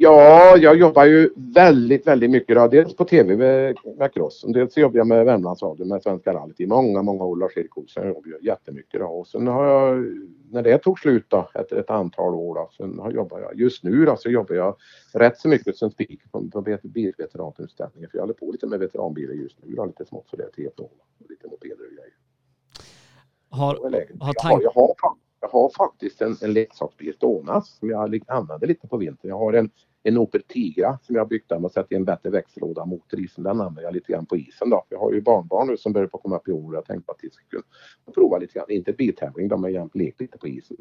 C: Ja, jag jobbar ju väldigt, väldigt mycket. Då. Dels på tv med, med cross. Dels jobbar jag med Värmlandsradion med Svenska rallyt i många, många år. Lars-Erik Olsson jobbar jag jättemycket. Då. Och sen har jag, när det tog slut då, efter ett antal år, då, sen har jobbar jag, just nu då, så jobbar jag rätt så mycket som speaker på, på vet- bilveteranutställningar. För jag håller på lite med veteranbilar just nu. Då, lite smått sådär, TF och lite mopeder och grejer.
B: Har, har
C: Jag,
B: tank-
C: har, jag, har, jag har faktiskt en, en leksaksbil stående som jag använder lite på vintern. Jag har en, en Opel Tigra som jag har byggt där och satt i en bättre växellåda mot isen. Den använder jag lite grann på isen då. Jag har ju barnbarn nu som börjar på komma upp i år. Jag tänkte att de ska kunna prova lite grann. Inte biltävling, de har jämt lekt lite på isen.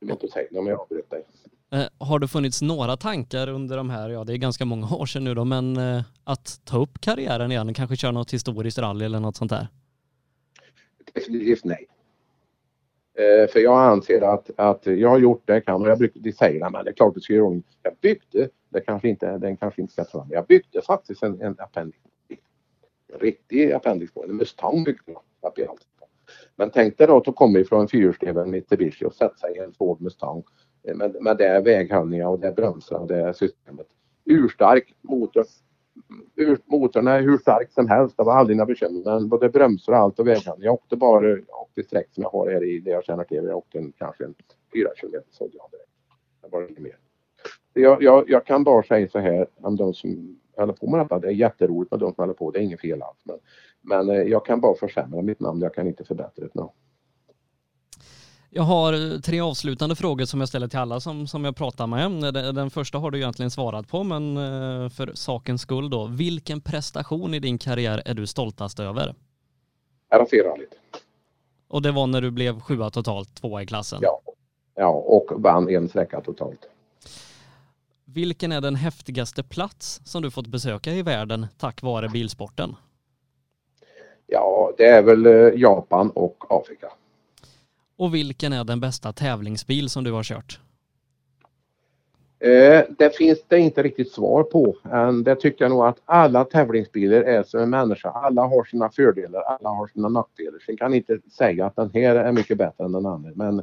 C: Inte säga om jag avbröt dig.
B: eh, har det funnits några tankar under de här, ja det är ganska många år sedan nu då, men eh, att ta upp karriären igen, kanske köra något historiskt rally eller något sånt där?
C: Definitivt nej. Eh, för jag anser att, att jag har gjort det jag kan och jag brukar de säger men det är klart du ska göra om. Jag byggde, det kanske inte, den kanske inte ska ta fram. Jag byggde faktiskt en, en appendix. En riktig appendix på en Mustang byggde jag. Men tänk dig då att du kommer ifrån en fyrhjulsdriven Mitsubishi och sätter sig i en Ford Mustang eh, med, med det väghållningen och det bromsar och det systemet. Urstark motor. Ur, motorn är hur stark som helst. Det var aldrig några bekymmer. Men både bromsar och allt och väghållning. Jag åkte bara jag åkte sträck som jag har här i det jag känner till. Jag åkte en, kanske en fyra kilometer såg jag direkt. Det var inget mer. Jag, jag, jag kan bara säga så här om de som håller på med detta. Det är jätteroligt med de som håller på. Det är inget fel alls. Men, men eh, jag kan bara försämra mitt namn. Jag kan inte förbättra det. No.
B: Jag har eh, tre avslutande frågor som jag ställer till alla som, som jag pratar med. Den den första har du egentligen svarat på, men eh, för sakens skull då. Vilken prestation i din karriär är du stoltast över?
C: RAC-rallyt.
B: Och det var när du blev sjua totalt, tvåa i klassen.
C: Ja. Ja, och vann en sträcka totalt.
B: Vilken är den häftigaste plats som du fått besöka i världen tack vare bilsporten?
C: Ja, det är väl eh, Japan och Afrika.
B: Och vilken är den bästa tävlingsbil som du har kört?
C: Eh, det finns det inte riktigt svar på. Än det tycker jag nog att alla tävlingsbilar är som en människa. Alla har sina fördelar, alla har sina nackdelar. Sen kan inte säga att den här är mycket bättre än den andra. Men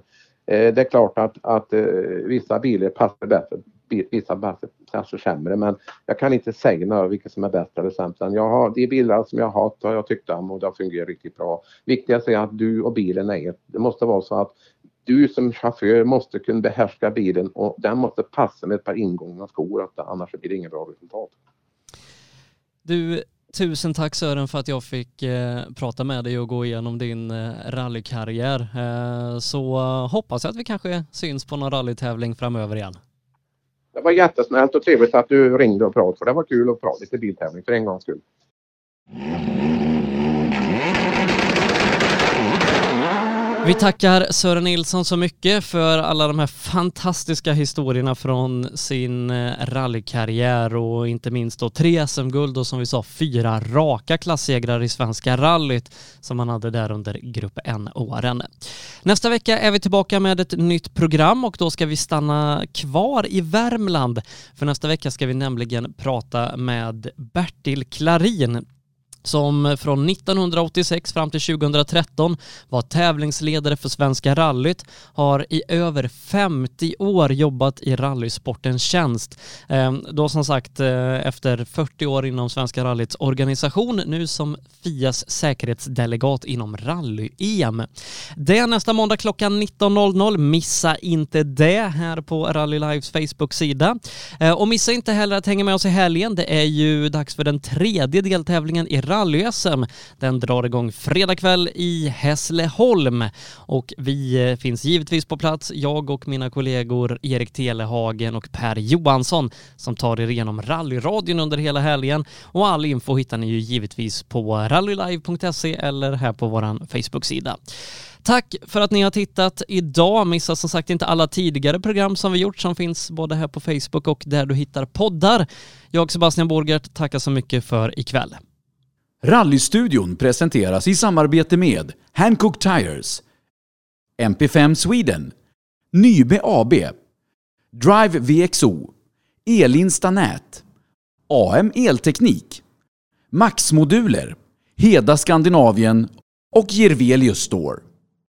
C: eh, det är klart att, att eh, vissa bilar passar bättre, vissa passar kanske sämre. Men jag kan inte säga några vilka som är bättre eller sämst. Jag har, de bilar som jag har haft har jag tyckt om och det har fungerat riktigt bra. Viktigast är att du och bilen är ett. Det måste vara så att du som chaufför måste kunna behärska bilen och den måste passa med ett par ingångna skor. Annars blir det inget bra resultat.
B: Du, tusen tack Sören för att jag fick eh, prata med dig och gå igenom din eh, rallykarriär. Eh, så eh, hoppas jag att vi kanske syns på någon rallytävling framöver igen.
C: Det var jättesnällt och trevligt att du ringde och pratade för det var kul att prata lite biltävling för en gångs skull.
B: Vi tackar Sören Nilsson så mycket för alla de här fantastiska historierna från sin eh, rallykarriär och inte minst då tre SM-guld och som vi sa fyra raka klassegrar i Svenska rallyt som han hade där under Grupp N-åren. Nästa vecka är vi tillbaka med ett nytt program och då ska vi stanna kvar i Värmland. För nästa vecka ska vi nämligen prata med Bertil Klarin som från 1986 fram till 2013 var tävlingsledare för Svenska rallyt, har i över 50 år jobbat i rallysportens tjänst. Ehm, då som sagt eh, efter 40 år inom Svenska rallyts organisation, nu som FIAs säkerhetsdelegat inom rally-EM. Det är nästa måndag klockan 19.00. Missa inte det här på Rally Lives Facebook-sida. Eh, och missa inte heller att hänga med oss i helgen. Det är ju dags för den tredje deltävlingen i rally-SM. Den drar igång fredag kväll i Hässleholm och vi eh, finns givetvis på plats, jag och mina kollegor Erik Telehagen och Per Johansson som tar er igenom rallyradion under hela helgen och all info hittar ni ju givetvis på rallylive.se eller här på våran Facebook-sida. Tack för att ni har tittat idag. Missa som sagt inte alla tidigare program som vi gjort som finns både här på Facebook och där du hittar poddar. Jag Sebastian Borgert tackar så mycket för ikväll.
A: Rallystudion presenteras i samarbete med Hancock Tires, MP5 Sweden, Nybe AB, Drive VXO, Elinsta Nät, AM Elteknik, Max Moduler, Heda Skandinavien och Gervelius Store.